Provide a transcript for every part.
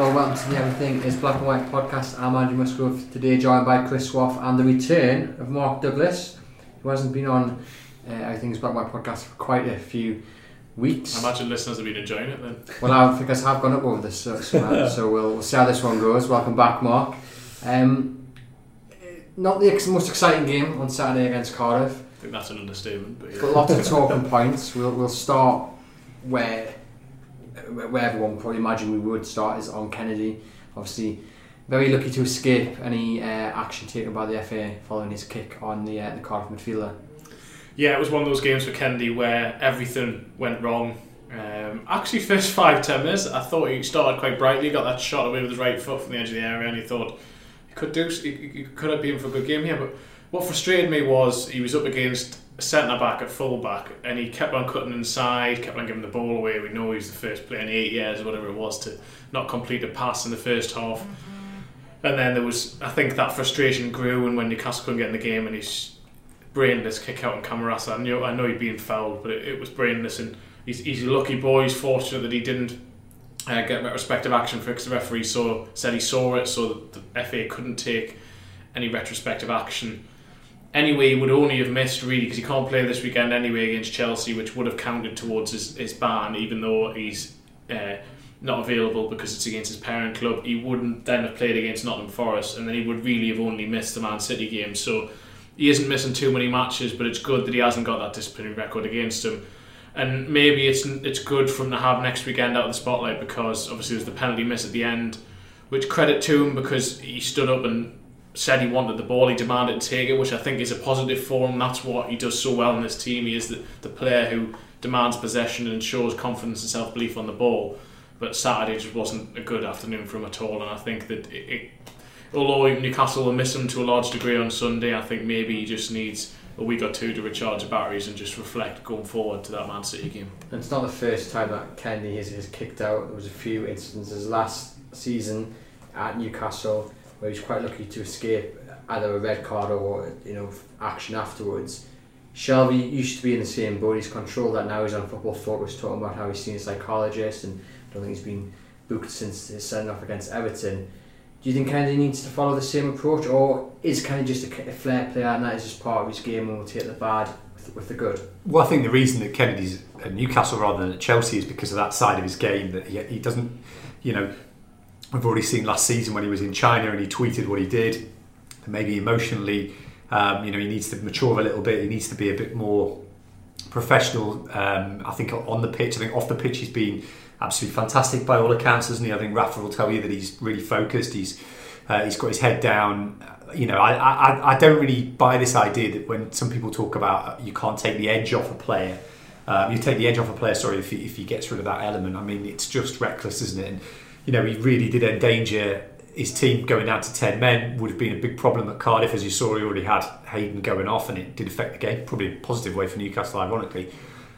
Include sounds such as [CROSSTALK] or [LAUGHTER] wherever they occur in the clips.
Hello, welcome to the Everything is Black and White podcast. I'm Andrew Musgrove, today joined by Chris Swaff and the return of Mark Douglas, who hasn't been on uh, Everything is Black and White podcast for quite a few weeks. I imagine listeners have been enjoying it then. Well, I think I have gone up over this, so, so, uh, so we'll, we'll see how this one goes. Welcome back, Mark. Um, not the ex- most exciting game on Saturday against Cardiff, I think that's an understatement. But but lots of [LAUGHS] talking points. We'll, we'll start where where everyone probably imagine we would start is on Kenedy. Obviously, very lucky to escape any uh, action taken by the FA following his kick on the uh, the Cardiff midfielder. yeah, it was one of those games for Kenedy where everything went wrong. Um, actually, first five ten minutes, I thought he started quite brightly. Got that shot away with his right foot from the edge of the area, and he thought he could do. He, he could have been for a good game here. But what frustrated me was he was up against centre back at full back, and he kept on cutting inside, kept on giving the ball away. We know he's the first player in eight years or whatever it was to not complete a pass in the first half. And then there was, I think that frustration grew, and when Newcastle couldn't get in the game, and he's brainless kick out on Camarasa. I know, I know he'd been fouled, but it, it was brainless, and he's, he's a lucky boy. He's fortunate that he didn't uh, get retrospective action for it because the referee saw said he saw it, so that the FA couldn't take any retrospective action. Anyway, he would only have missed really because he can't play this weekend anyway against Chelsea, which would have counted towards his, his ban, even though he's uh, not available because it's against his parent club. He wouldn't then have played against Nottingham Forest, and then he would really have only missed the Man City game. So he isn't missing too many matches, but it's good that he hasn't got that disciplinary record against him. And maybe it's it's good for him to have next weekend out of the spotlight because obviously there's the penalty miss at the end, which credit to him because he stood up and said he wanted the ball, he demanded to take it, which I think is a positive for him. That's what he does so well in this team. He is the, the player who demands possession and shows confidence and self belief on the ball. But Saturday just wasn't a good afternoon for him at all, and I think that it, it, although Newcastle will miss him to a large degree on Sunday, I think maybe he just needs a week or two to recharge the batteries and just reflect going forward to that Man City game. And it's not the first time that Kenny has, has kicked out. There was a few instances last season at Newcastle where he was quite lucky to escape either a red card or you know action afterwards. Shelvey used to be in the same boat. He's controlled that now. He's on Football Focus talking about how he's seen a psychologist and I don't think he's been booked since his send off against Everton. Do you think Kenedy needs to follow the same approach, or is Kenedy just a, a flair player and that is just part of his game and will take the bad with, with the good? Well, I think the reason that Kenedy's at Newcastle rather than at Chelsea is because of that side of his game that he, he doesn't, you know, we've already seen last season when he was in China and he tweeted what he did. Maybe emotionally, um, you know, he needs to mature a little bit. He needs to be a bit more professional. Um, I think on the pitch, I think off the pitch, he's been absolutely fantastic by all accounts, hasn't he? I think Rafa will tell you that he's really focused. He's uh, he's got his head down. You know, I, I, I don't really buy this idea that when some people talk about you can't take the edge off a player, um, you take the edge off a player. Sorry, if he, if he gets rid of that element. I mean, it's just reckless, isn't it? And you know, he really did endanger his team going down to 10 men. Would have been a big problem at Cardiff as you saw. He already had Hayden going off and it did affect the game. Probably a positive way for Newcastle ironically.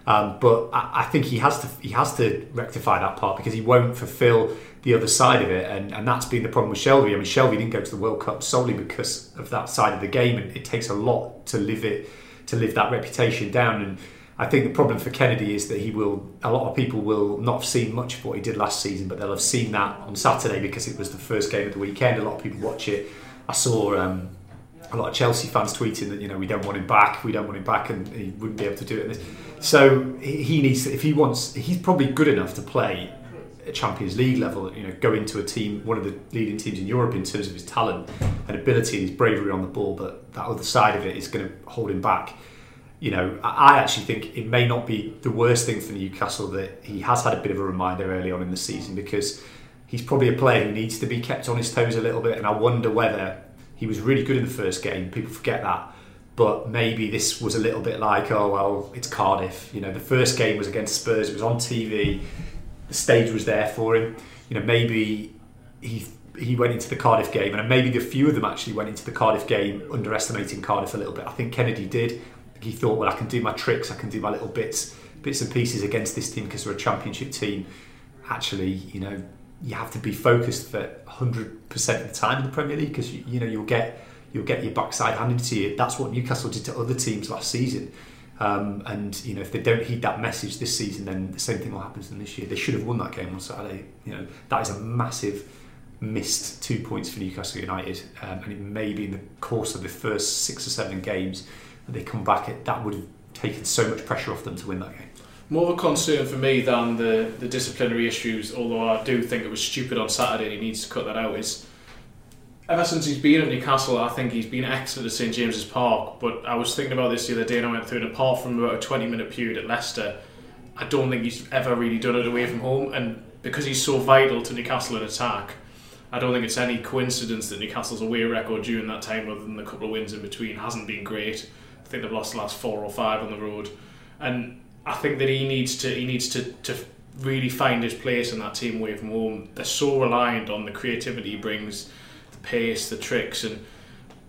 Um, but I, I think he has to he has to rectify that part because he won't fulfill the other side of it. And, and that's been the problem with Shelvey. I mean Shelvey didn't go to the World Cup solely because of that side of the game and it takes a lot to live it to live that reputation down. And I think the problem for Kenedy is that he will. A lot of people will not have seen much of what he did last season, but they'll have seen that on Saturday because it was the first game of the weekend. A lot of people watch it. I saw um, a lot of Chelsea fans tweeting that you know we don't want him back, we don't want him back, and he wouldn't be able to do it. So he needs. If he wants, he's probably good enough to play at Champions League level. You know, go into a team, one of the leading teams in Europe in terms of his talent and ability and his bravery on the ball. But that other side of it is going to hold him back you know, I actually think it may not be the worst thing for Newcastle that he has had a bit of a reminder early on in the season because he's probably a player who needs to be kept on his toes a little bit. And I wonder whether he was really good in the first game. People forget that. But maybe this was a little bit like, oh, well, it's Cardiff. You know, the first game was against Spurs, it was on TV, the stage was there for him. You know, maybe he he went into the Cardiff game, and maybe the few of them actually went into the Cardiff game underestimating Cardiff a little bit. I think Kenedy did he thought, well, I can do my tricks, I can do my little bits, bits and pieces against this team because we're a championship team. Actually, you know, you have to be focused for 100% of the time in the Premier League because you, you know you'll get you'll get your backside handed to you. That's what Newcastle did to other teams last season. Um, and you know, if they don't heed that message this season, then the same thing will happen to them this year. They should have won that game on Saturday. You know, that is a massive missed two points for Newcastle United, um, and it may be in the course of the first six or seven games that they come back. It that would have taken so much pressure off them to win that game. More of a concern for me than the, the disciplinary issues, although I do think it was stupid on Saturday and he needs to cut that out, is ever since he's been at Newcastle, I think he's been excellent at St James's Park. But I was thinking about this the other day and I went through it. Apart from about a 20 minute period at Leicester, I don't think he's ever really done it away from home. And because he's so vital to Newcastle in attack, I don't think it's any coincidence that Newcastle's away record during that time, other than the couple of wins in between, hasn't been great. Think they've lost the last four or five on the road. And I think that he needs to he needs to, to really find his place in that team away from home. They're so reliant on the creativity he brings, the pace, the tricks, and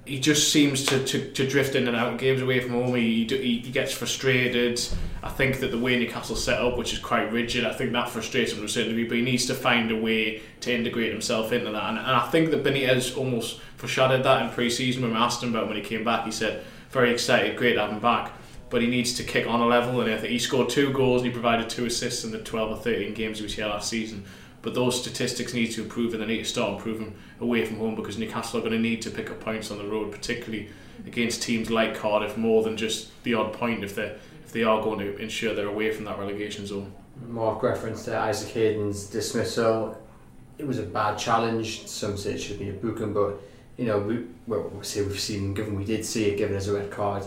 he just seems to, to, to drift in and out games away from home. He, he, he gets frustrated. I think that the way Newcastle's set up, which is quite rigid, I think that frustrates him to a certain degree. But he needs to find a way to integrate himself into that. And, and I think that Benitez almost foreshadowed that in pre-season when we asked him about when he came back. He said, "Very excited, great to have him back." but he needs to kick on a level. And I think he scored two goals and he provided two assists in the 12 or 13 games he was here last season. But those statistics need to improve and they need to start improving away from home because Newcastle are going to need to pick up points on the road, particularly against teams like Cardiff, more than just the odd point if they if they are going to ensure they're away from that relegation zone. Mark referenced to Isaac Hayden's dismissal. It was a bad challenge. Some say it should be a booking, but you know, we well, we say we've seen given we did see it given as a red card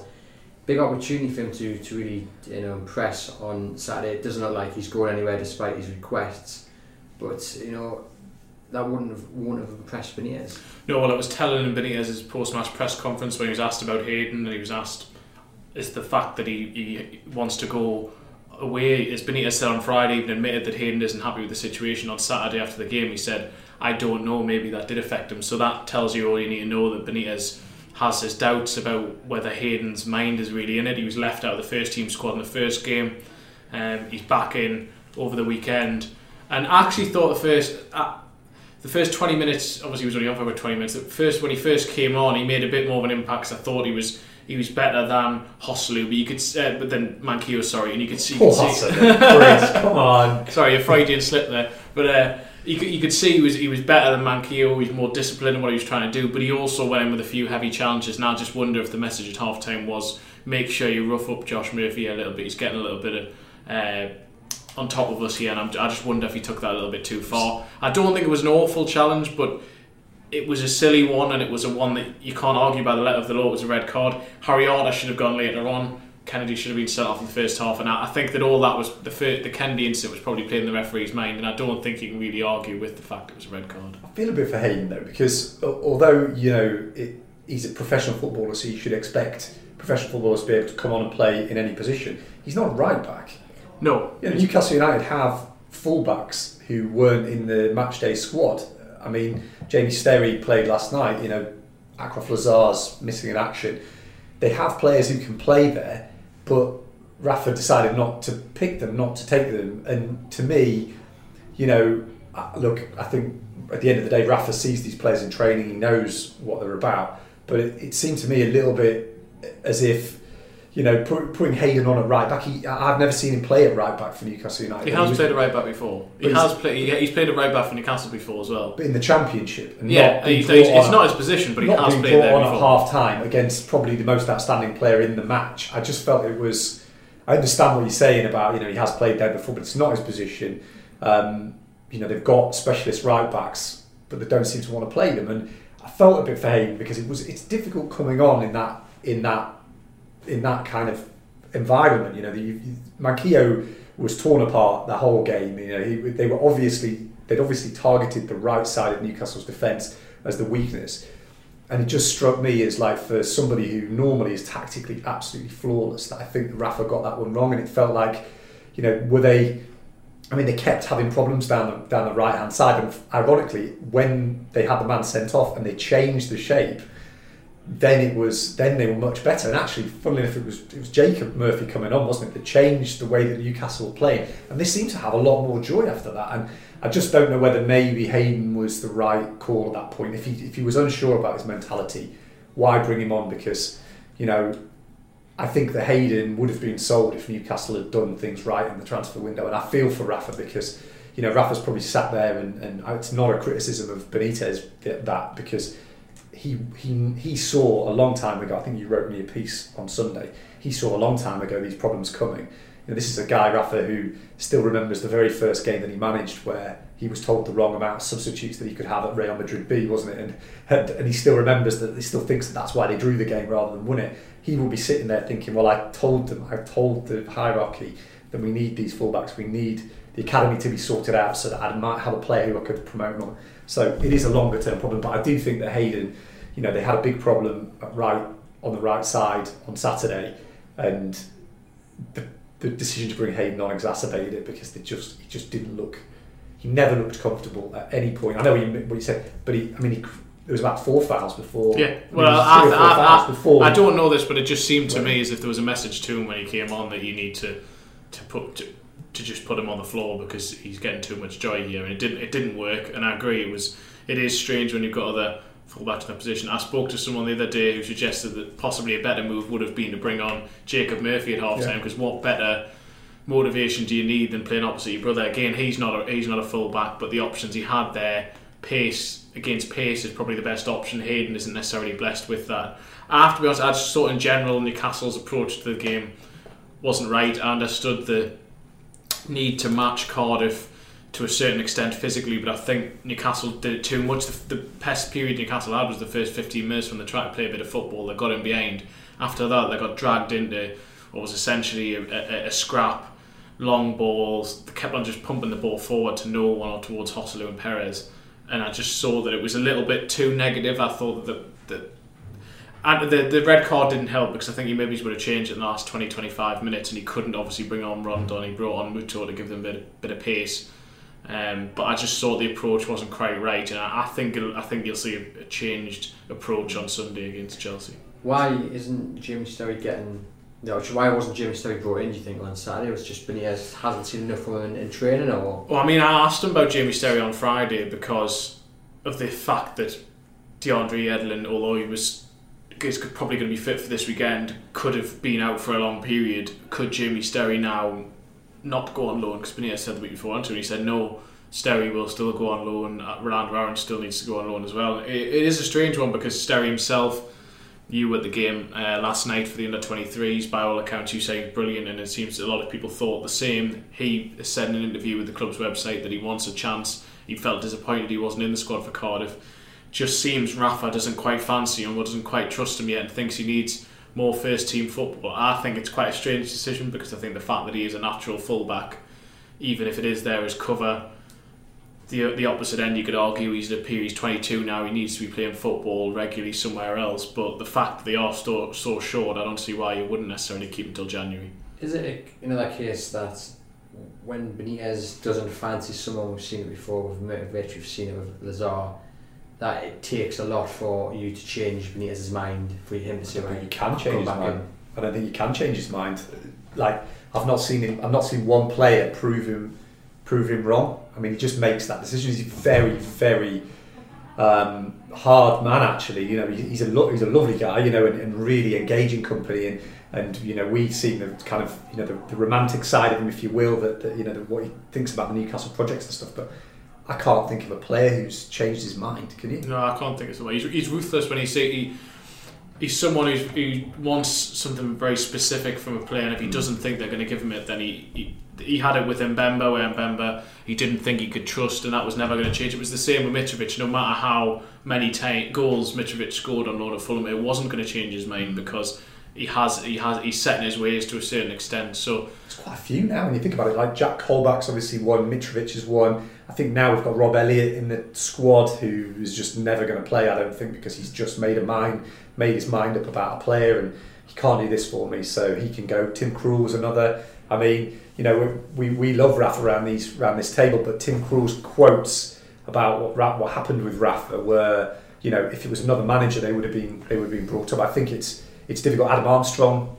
big opportunity for him to, to really you know impress on Saturday. It doesn't look like he's going anywhere despite his requests, but you know that wouldn't have wouldn't have impressed Benitez. No, well, I was telling him Benitez's post-match press conference when he was asked about Hayden, and he was asked is the fact that he, he wants to go away. As Benitez said on Friday, even admitted that Hayden isn't happy with the situation on Saturday after the game. He said, "I don't know, maybe that did affect him." So that tells you all you need to know that Benitez has his doubts about whether Hayden's mind is really in it. He was left out of the first team squad in the first game. Um, he's back in over the weekend, and I actually thought the first uh, the first twenty minutes. Obviously, he was only on for about twenty minutes. The first when he first came on, he made a bit more of an impact. I thought he was he was better than Joselu, but you could uh, but then Manquillo, sorry, and you could see. Poor see come on. [LAUGHS] sorry, a Freudian slip there, but. Uh, you could, you could see he was he was better than Manquillo. He was more disciplined in what he was trying to do, but he also went in with a few heavy challenges. And I just wonder if the message at half time was make sure you rough up Josh Murphy a little bit. He's getting a little bit of. Uh, on top of us here, and I'm, I just wonder if he took that a little bit too far. I don't think it was an awful challenge, but it was a silly one, and it was a one that you can't argue by the letter of the law. It was a red card. Harry Arter should have gone later on. Kenedy should have been sent off in the first half, and I think that all that was the first, the Kenedy incident was probably playing the referee's mind, and I don't think you can really argue with the fact it was a red card. I feel a bit for Hayden though, because uh, although you know it, he's a professional footballer, so you should expect professional footballers to be able to come on and play in any position. He's not a right back. No, you know, Newcastle United have fullbacks who weren't in the matchday squad. I mean, Jamie Sterry played last night. You know, Achraf Lazaar's missing in action. They have players who can play there but Rafa decided not to pick them, not to take them. And to me, you know, look, I think at the end of the day, Rafa sees these players in training, he knows what they're about. But it, it seemed to me a little bit as if you know, putting Hayden on at right back. He, I've never seen him play at right back for Newcastle United. He has he was, played at right back before. He has played. He's played at right back for Newcastle before as well. But in the Championship, yeah, not it's not his position, but he has played there on before. at half time against probably the most outstanding player in the match. I just felt it was. I understand what you're saying about you know he has played there before, but it's not his position. Um, you know they've got specialist right backs, but they don't seem to want to play them. And I felt a bit for Hayden because it was it's difficult coming on in that in that in that kind of environment. You know, the, Manquillo was torn apart the whole game. You know, he, they were obviously they'd obviously targeted the right side of Newcastle's defence as the weakness, and it just struck me as like for somebody who normally is tactically absolutely flawless, that I think Rafa got that one wrong, and it felt like, you know, were they. I mean, they kept having problems down the, down the right hand side, and ironically, when they had the man sent off and they changed the shape, then it was then they were much better. And actually, funnily enough, it was it was Jacob Murphy coming on, wasn't it, that changed the way that Newcastle were playing, and they seemed to have a lot more joy after that. And I just don't know whether maybe Hayden was the right call at that point. If he if he was unsure about his mentality, why bring him on? Because you know I think the Hayden would have been sold if Newcastle had done things right in the transfer window. And I feel for Rafa because, you know, Rafa's probably sat there and, and oh, it's not a criticism of Benitez that because he, he, saw a long time ago, I think you wrote me a piece on Sunday, he saw a long time ago these problems coming. You know, this is a guy, Rafa, who still remembers the very first game that he managed where he was told the wrong amount of substitutes that he could have at Real Madrid B, wasn't it? And, and, and he still remembers that he still thinks that that's why they drew the game rather than won it he will be sitting there thinking, well, I told them, I told the hierarchy that we need these fullbacks, we need the academy to be sorted out so that I might have a player who I could promote on. So it is a longer term problem, but I do think that Hayden, you know, they had a big problem right on the right side on Saturday, and the, the decision to bring Hayden on exacerbated it because they just he just didn't look. He never looked comfortable at any point. I know what you said, but he, I mean, he there was about four fouls before. Yeah, well, I, mean, I, I, before. I, don't know this, but it just seemed to me as if there was a message to him when he came on that you need to to put to, to just put him on the floor because he's getting too much joy here, and it didn't it didn't work. And I agree, it was it is strange when you've got other fullbacks in that position. I spoke to someone the other day who suggested that possibly a better move would have been to bring on Jacob Murphy at half time because yeah. what better motivation do you need than playing opposite your brother? Again, he's not a, he's not a fullback, but the options he had there, pace against pace is probably the best option. Hayden isn't necessarily blessed with that. I have to be honest, I just thought in general Newcastle's approach to the game wasn't right. I understood the need to match Cardiff to a certain extent physically, but I think Newcastle did it too much. The, the best period Newcastle had was the first 15 minutes when they tried to play a bit of football. They got in behind. After that, they got dragged into what was essentially a, a, a scrap, long balls. They kept on just pumping the ball forward to no one or towards Joselu and Perez and I just saw that it was a little bit too negative. I thought that the and the, the red card didn't help because I think he maybe would have changed in the last 20 25 minutes and he couldn't obviously bring on Rondon. He brought on Muto to give them a bit, bit of pace. Um, but I just thought the approach wasn't quite right, and I, I think I think you'll see a, a, changed approach on Sunday against Chelsea. Why isn't Jamie Sterry getting no, why wasn't Jamie Sterry brought in, do you think, on Saturday? It was just Benitez hasn't seen enough from him in, in training or Well, I mean, I asked him about Jamie Sterry on Friday because of the fact that DeAndre Yedlin, although he was is probably going to be fit for this weekend, could have been out for a long period. Could Jamie Sterry now not go on loan? Because Benitez said the week before, and he said no. Sterry will still go on loan. Uh, Rolando Aarons still needs to go on loan as well. It, it is a strange one because Sterry himself you were at the game uh, last night for the under 23s. By all accounts, you say brilliant, and it seems a lot of people thought the same. He said in an interview with the club's website that he wants a chance. He felt disappointed he wasn't in the squad for Cardiff. Just seems Rafa doesn't quite fancy him or doesn't quite trust him yet and thinks he needs more first team football. I think it's quite a strange decision because I think the fact that he is a natural fullback, even if it is there as cover, the the opposite end, you could argue he's at he's 22 now. He needs to be playing football regularly somewhere else. But the fact that they are so, so short, I don't see why you wouldn't necessarily keep until January. Is it another case that when Benitez doesn't fancy someone, we've seen it before with Mitrovic, we've seen it with Lazaar, that it takes a lot for you to change Benitez's mind for him to say, right, you can change his mind. In. I don't think you can change his mind. Like I've not seen him. I've not seen one player prove him prove him wrong. I mean, he just makes that decision. He's a very, very um, hard man. Actually, you know, he's a lo- he's a lovely guy. You know, and, and really engaging company. And and you know, we've seen the kind of you know the, the romantic side of him, if you will, that, that you know the, what he thinks about the Newcastle projects and stuff. But I can't think of a player who's changed his mind. Can you? No, I can't think of someone. He's, he's ruthless when he say he. He's someone who's, who wants something very specific from a player, and if he mm. doesn't think they're going to give him it, then he, he he had it with Mbemba, where Mbemba he didn't think he could trust, and that was never going to change. It was the same with Mitrovic. No matter how many t- goals Mitrovic scored on loan at Fulham, it wasn't going to change his mind because he has he has he's set in his ways to a certain extent. So it's quite a few now when you think about it. Like Jack Colback's obviously one, Mitrovic is one. I think now we've got Rob Elliott in the squad who is just never going to play. I don't think because he's just made a mind made his mind up about a player and he can't do this for me, so he can go. Tim Krul's another. I mean you know, we, we love Rafa around these around this table, but Tim Krul's quotes about what what happened with Rafa were, you know, if it was another manager, they would have been they would have been brought up. I think it's it's difficult. Adam Armstrong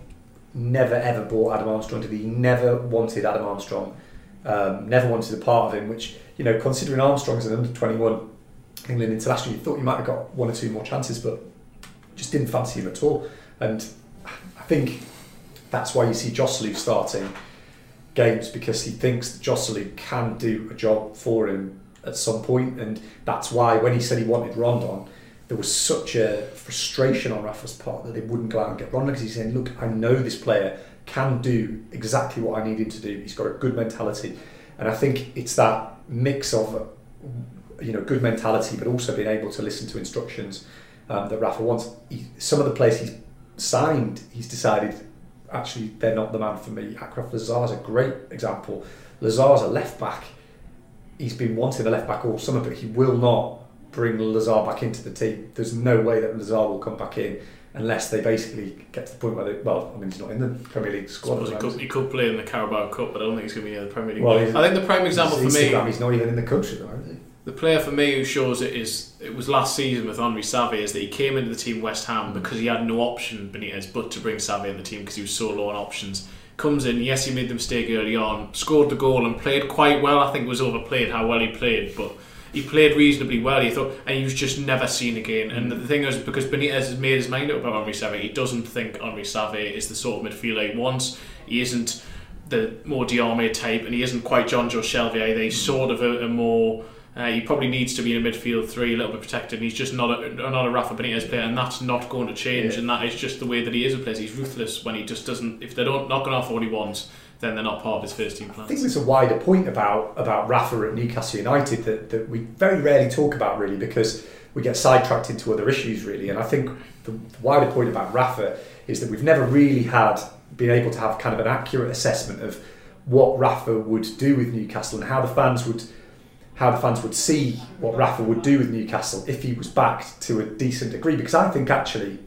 never ever brought Adam Armstrong to. He never wanted Adam Armstrong. Um, never wanted a part of him. Which you know, considering Armstrong's an under twenty one England international, you thought you might have got one or two more chances, but just didn't fancy him at all. And I think that's why you see Joselu starting games because he thinks Joselu can do a job for him at some point, and that's why when he said he wanted Rondon, there was such a frustration on Rafa's part that they wouldn't go out and get Rondon because he's saying, "Look, I know this player can do exactly what I need him to do. He's got a good mentality." And I think it's that mix of you know good mentality, but also being able to listen to instructions um, that Rafa wants. He, some of the players he's signed, he's decided actually they're not the man for me. Lazaar is a great example. Lazaar's a left back. He's been wanting a left back all summer, but he will not bring Lazaar back into the team. There's no way that Lazaar will come back in unless they basically get to the point where they, well, I mean, he's not in the Premier League squad. He could, he could play in the Carabao Cup, but I don't think he's going to be in the Premier League. Well, I think the prime example for me. He's not even in the country, though, is he? The player for me who shows it is it was last season with Henri Saivet is that he came into the team West Ham hmm. because he had no option Benitez but to bring Saivet in the team because he was so low on options. Comes in, yes, he made the mistake early on, scored the goal and played quite well. I think it was overplayed how well he played, but he played reasonably well. He thought, and he was just never seen again. And the thing is, because Benitez has made his mind up about Henri Saivet, he doesn't think Henri Saivet is the sort of midfielder he wants. He isn't the more Diamé type, and he isn't quite Jonjo Shelvey either. He's sort of a, a more uh, he probably needs to be in a midfield three, a little bit protected. He's just not a, not a Rafa Benitez player, and that's not going to change. Yeah. And that is just the way that he is a player. He's ruthless when he just doesn't. If they don't not going to offer what he wants, then they're not part of his first team plans. I think there's a wider point about about Rafa at Newcastle United that, that we very rarely talk about really because we get sidetracked into other issues really. And I think the wider point about Rafa is that we've never really had been able to have kind of an accurate assessment of what Rafa would do with Newcastle and how the fans would how the fans would see what Rafa would do with Newcastle if he was backed to a decent degree. Because I think actually,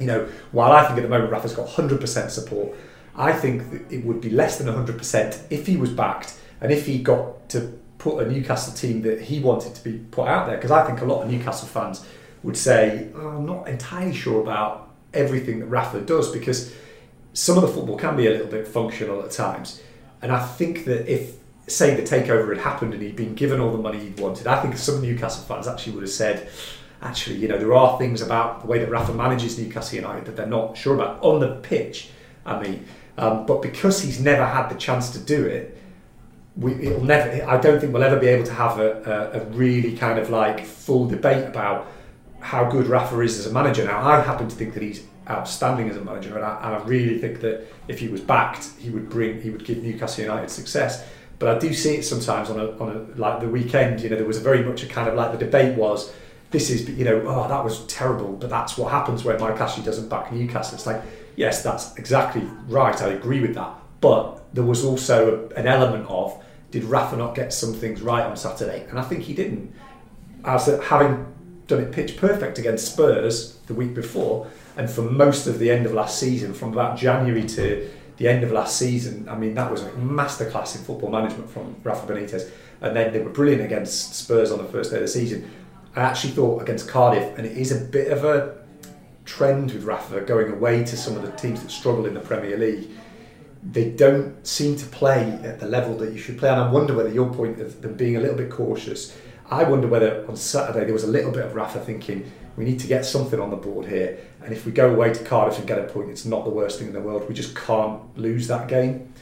you know, while I think at the moment Rafa's got 100% support, I think it would be less than 100% if he was backed and if he got to put a Newcastle team that he wanted to be put out there. Because I think a lot of Newcastle fans would say, oh, I'm not entirely sure about everything that Rafa does because some of the football can be a little bit functional at times. And I think that if say the takeover had happened and he'd been given all the money he'd wanted, I think some Newcastle fans actually would have said, actually, you know, there are things about the way that Rafa manages Newcastle United that they're not sure about on the pitch. I mean, um, but because he's never had the chance to do it, we, it'll never. I don't think we'll ever be able to have a, a, a really kind of like full debate about how good Rafa is as a manager. Now, I happen to think that he's outstanding as a manager, and I, and I really think that if he was backed, he would bring, he would give Newcastle United success. But I do see it sometimes on a, on a like the weekend. You know, there was a very much a kind of like the debate was, this is you know, oh that was terrible, but that's what happens when Mike Ashley doesn't back Newcastle. It's like, yes, that's exactly right. I agree with that. But there was also an element of, did Rafa not get some things right on Saturday? And I think he didn't. As having done it pitch perfect against Spurs the week before, and for most of the end of last season, from about January to the end of last season, I mean, that was a masterclass in football management from Rafa Benitez. And then they were brilliant against Spurs on the first day of the season. I actually thought against Cardiff, and it is a bit of a trend with Rafa going away to some of the teams that struggle in the Premier League. They don't seem to play at the level that you should play. And I wonder whether your point of them being a little bit cautious, I wonder whether on Saturday there was a little bit of Rafa thinking, we need to get something on the board here. And if we go away to Cardiff and get a point, it's not the worst thing in the world. We just can't lose that game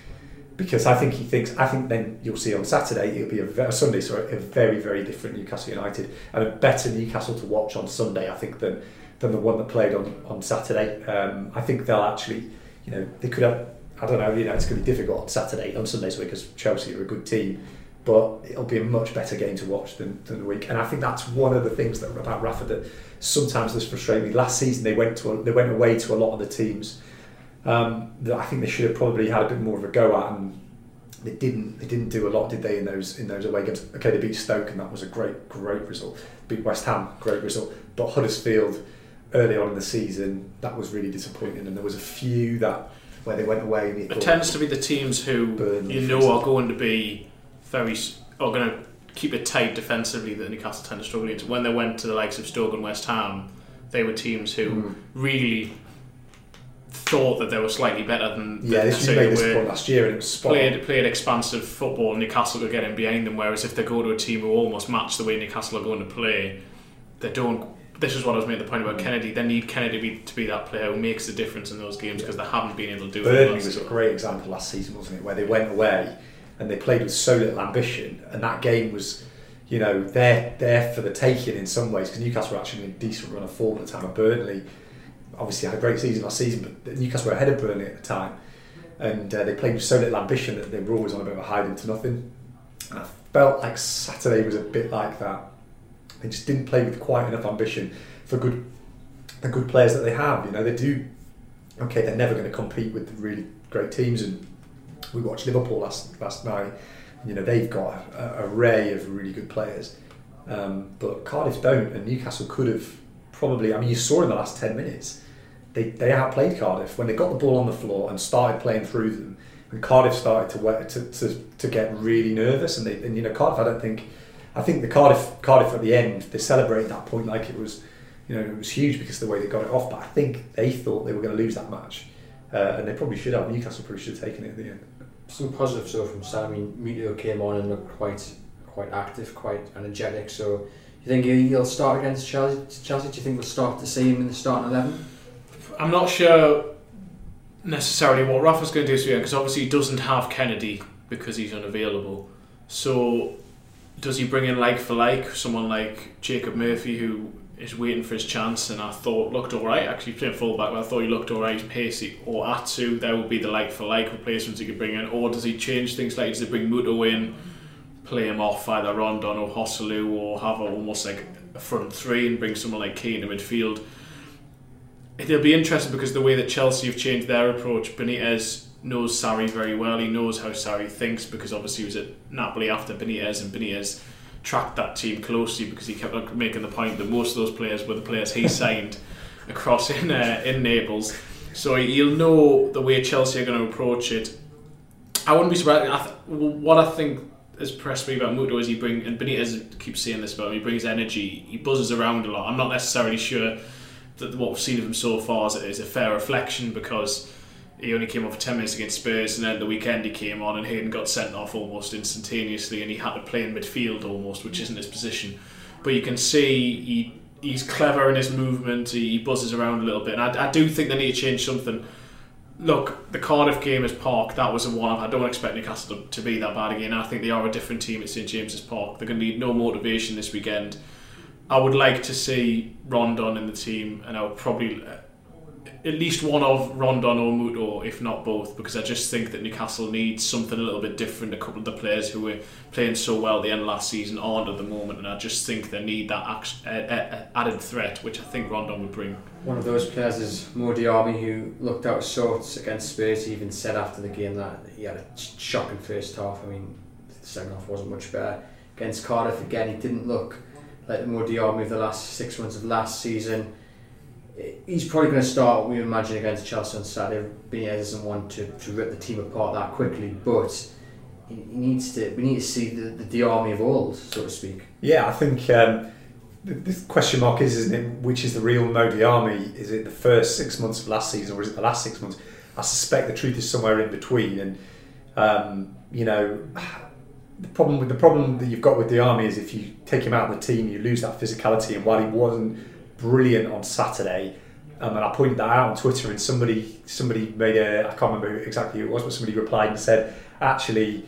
because I think he thinks. I think then you'll see on Saturday it'll be a, a Sunday, so a very very different Newcastle United and a better Newcastle to watch on Sunday. I think than than the one that played on on Saturday. Um, I think they'll actually, you know, they could have. I don't know. You know, it's going to be difficult on Saturday on Sundays because Chelsea are a good team but it'll be a much better game to watch than, than the week. And I think that's one of the things that about Rafa that sometimes does frustrate me. Last season they went to a, they went away to a lot of the teams um, that I think they should have probably had a bit more of a go at, and they didn't. They didn't do a lot, did they? In those in those away games. Okay, they beat Stoke, and that was a great great result. Beat West Ham, great result. But Huddersfield early on in the season, that was really disappointing, and there was a few that where they went away. And it tends to be the teams who you know are going to be very are going to keep it tight defensively that Newcastle tend to struggle against. When they went to the likes of Stoke and West Ham, they were teams who mm. really thought that they were slightly better than yeah. This you made this point last year, and it was spot played played expansive football. Newcastle were getting behind them, whereas if they go to a team who almost match the way Newcastle are going to play, they don't this is what I was making the point about Kenedy. They need Kenedy to be, to be that player who makes the difference in those games because they haven't been able to do it. Burnley was a great example last season, wasn't it? Where they went away and they played with so little ambition, and that game was, you know, there there for the taking in some ways because Newcastle were actually in a decent run of form at the time. And Burnley, obviously, had a great season last season, but Newcastle were ahead of Burnley at the time, and uh, they played with so little ambition that they were always on a bit of a hide into nothing. And I felt like Saturday was a bit like that. They just didn't play with quite enough ambition for good the good players that they have. You know, they do. Okay, they're never going to compete with really great teams, and we watched Liverpool last last night. You know, they've got an array of really good players, um, but Cardiff don't, and Newcastle could have probably. I mean, you saw in the last ten minutes, they they outplayed Cardiff when they got the ball on the floor and started playing through them. And Cardiff started to to, to, to get really nervous, and they and you know Cardiff. I don't think. I think the Cardiff Cardiff at the end they celebrated that point like it was, you know, it was huge because of the way they got it off. But I think they thought they were going to lose that match, uh, and they probably should have. Newcastle probably should have taken it at the end. Some positive though from Sam. I mean, Muto came on and looked quite quite active, quite energetic. So you think he- he'll start against Chelsea? Chelsea? Do you think we'll start to see him in the starting eleven? I'm not sure necessarily what Rafa's going to do this weekend because obviously he doesn't have Kenedy because he's unavailable. So does he bring in like for like someone like Jacob Murphy who is waiting for his chance? And I thought looked alright actually playing fullback but I thought he looked alright. Pacey or Atsu there would be the like for like replacements he could bring in. Or does he change things like does he bring Muto in play him off either Rondon or Joselu or have almost like a front three and bring someone like Keane to midfield? It'll be interesting because the way that Chelsea have changed their approach, Benitez knows Sarri very well. He knows how Sarri thinks because obviously he was at Napoli after Benitez, and Benitez tracked that team closely because he kept making the point that most of those players were the players he [LAUGHS] signed across in uh, in Naples. So he'll know the way Chelsea are going to approach it. I wouldn't be surprised. I th- what I think has impressed me about Muto is he brings, and Benitez keeps saying this about him. He brings energy. He buzzes around a lot. I'm not necessarily sure that what we've seen of him so far is a fair reflection because he only came off for 10 minutes against Spurs and then the weekend he came on and Hayden got sent off almost instantaneously and he had to play in midfield almost which isn't his position. But you can see he he's clever in his movement he, buzzes around a little bit and I, I do think they need to change something. Look the Cardiff game is Park that was a one I don't expect Newcastle to, to be that bad again. I think they are a different team at St James's Park. They're going to need no motivation this weekend. I would like to see Rondon in the team, and I would probably at least one of Rondon or Muto, if not both, because I just think that Newcastle needs something a little bit different. A couple of the players who were playing so well at the end of last season aren't at the moment, and I just think they need that added threat, which I think Rondon would bring. One of those players is Mo Diamé, who looked out of sorts against Spurs. He even said after the game that he had a shocking first half. I mean, the second half wasn't much better. Against Cardiff again, he didn't look like the Mo Diamé of the last six months of last season. He's probably going to start, we imagine, against Chelsea on Saturday. Benitez doesn't want to, to rip the team apart that quickly, but he, he needs to. We need to see the, the Diamé of old, so to speak. Yeah, I think um, the, the question mark is, isn't it, which is the real Mo Diamé? Is it the first six months of last season or is it the last six months? I suspect the truth is somewhere in between. And, um, you know, the problem with the problem that you've got with the army is if you take him out of the team, you lose that physicality. And while he wasn't brilliant on Saturday, um, and I pointed that out on Twitter, and somebody somebody made a I can't remember exactly who it was, but somebody replied and said actually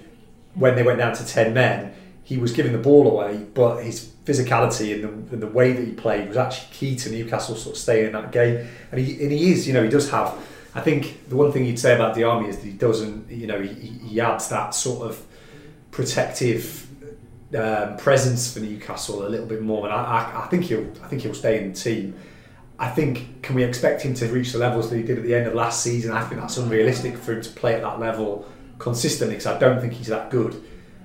when they went down to ten men, he was giving the ball away, but his physicality and the, and the way that he played was actually key to Newcastle sort of staying in that game. And he and he is, you know, he does have. I think the one thing you'd say about the army is that he doesn't, you know, he, he adds that sort of protective um, presence for Newcastle a little bit more, and I, I, I think he'll I think he'll stay in the team. I think can we expect him to reach the levels that he did at the end of last season? I think that's unrealistic for him to play at that level consistently because I don't think he's that good.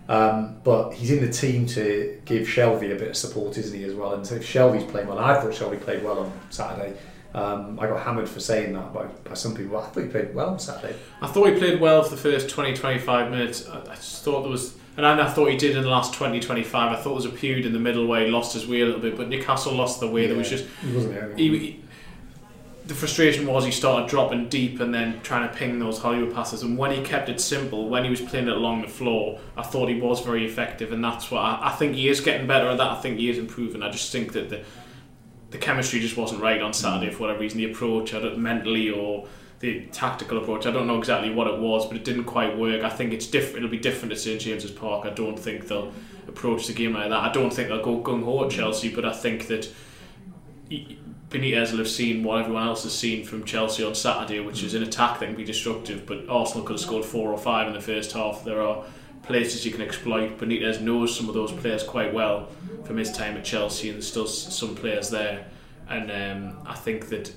Um, but he's in the team to give Shelvey a bit of support, isn't he, as well? And so if Shelvey's playing well, I thought Shelvey played well on Saturday. Um, I got hammered for saying that by, by some people. I thought he played well on Saturday. I thought he played well for the first 20 25 minutes. I, I just thought there was. And I, thought he did in the last 20 25. I thought there was a period in the middle where he lost his way a little bit, but Newcastle lost the way. There was just. he wasn't there. He, he- the frustration was he started dropping deep and then trying to ping those Hollywood passes. And when he kept it simple, when he was playing it along the floor, I thought he was very effective. And that's what I, I think he is getting better at that. I think he is improving. I just think that the the chemistry just wasn't right on Saturday for whatever reason. The approach, I don't, mentally or the tactical approach, I don't know exactly what it was, but it didn't quite work. I think it's different. It'll be different at St James's Park. I don't think they'll approach the game like that. I don't think they'll go gung ho at Chelsea, but I think that. Benitez will have seen what everyone else has seen from Chelsea on Saturday, which is an attack that can be destructive. But Arsenal could have scored four or five in the first half. There are places you can exploit. Benitez knows some of those players quite well from his time at Chelsea, and there's still some players there. And um, I think that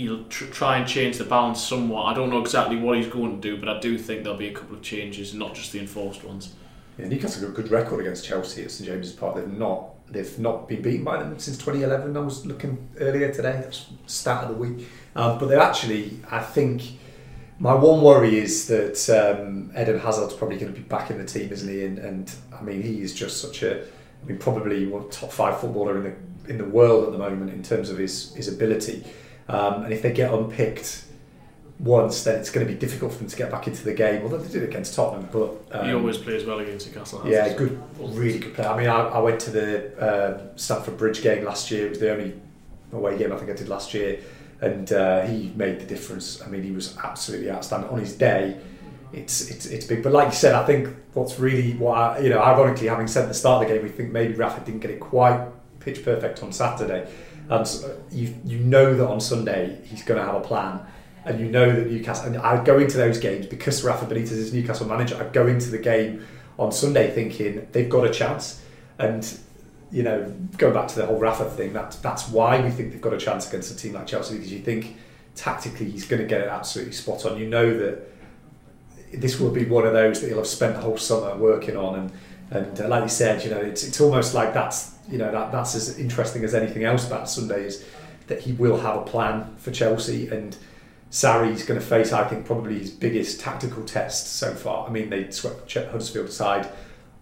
he'll tr- try and change the balance somewhat. I don't know exactly what he's going to do, but I do think there'll be a couple of changes, not just the enforced ones. Yeah, Newcastle got a good record against Chelsea at St James's Park. They've not they've not been beaten by them since 2011. I was looking earlier today. That's start of the week. Um, but they're actually, I think, my one worry is that um, Eden Hazard's probably going to be back in the team, isn't he? And, and I mean, he is just such a, I mean, probably top five footballer in the in the world at the moment in terms of his his ability. Um, and if they get unpicked once, then it's going to be difficult for them to get back into the game. Although they did it against Tottenham, but um, he always plays well against Newcastle. Yeah, good, really good player. I mean, I, I went to the uh, Stamford Bridge game last year. It was the only away game I think I did last year, and uh, he made the difference. I mean, he was absolutely outstanding on his day. It's, it's it's big, but like you said, I think what's really what I, you know, ironically, having said at the start of the game, we think maybe Rafa didn't get it quite pitch perfect on Saturday, and you you know that on Sunday he's going to have a plan and you know that Newcastle. And I go into those games because Rafa Benitez is Newcastle manager. I go into the game on Sunday thinking they've got a chance, and you know, going back to the whole Rafa thing, that's that's why we think they've got a chance against a team like Chelsea because you think tactically he's going to get it absolutely spot on. You know that this will be one of those that he'll have spent the whole summer working on, and and uh, like you said, you know, it's it's almost like that's you know that that's as interesting as anything else about Sunday is that he will have a plan for Chelsea and Sarri's going to face, I think, probably his biggest tactical test so far. I mean, they swept Huddersfield aside.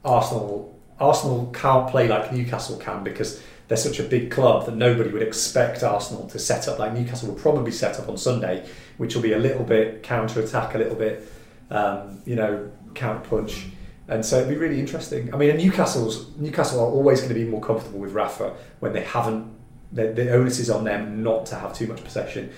Arsenal, Arsenal can't play like Newcastle can because they're such a big club that nobody would expect Arsenal to set up like Newcastle will probably set up on Sunday, which will be a little bit counter attack, a little bit, um, you know, counter punch. And so it'd be really interesting. I mean, Newcastle's Newcastle are always going to be more comfortable with Rafa when they haven't. The, the onus is on them not to have too much possession.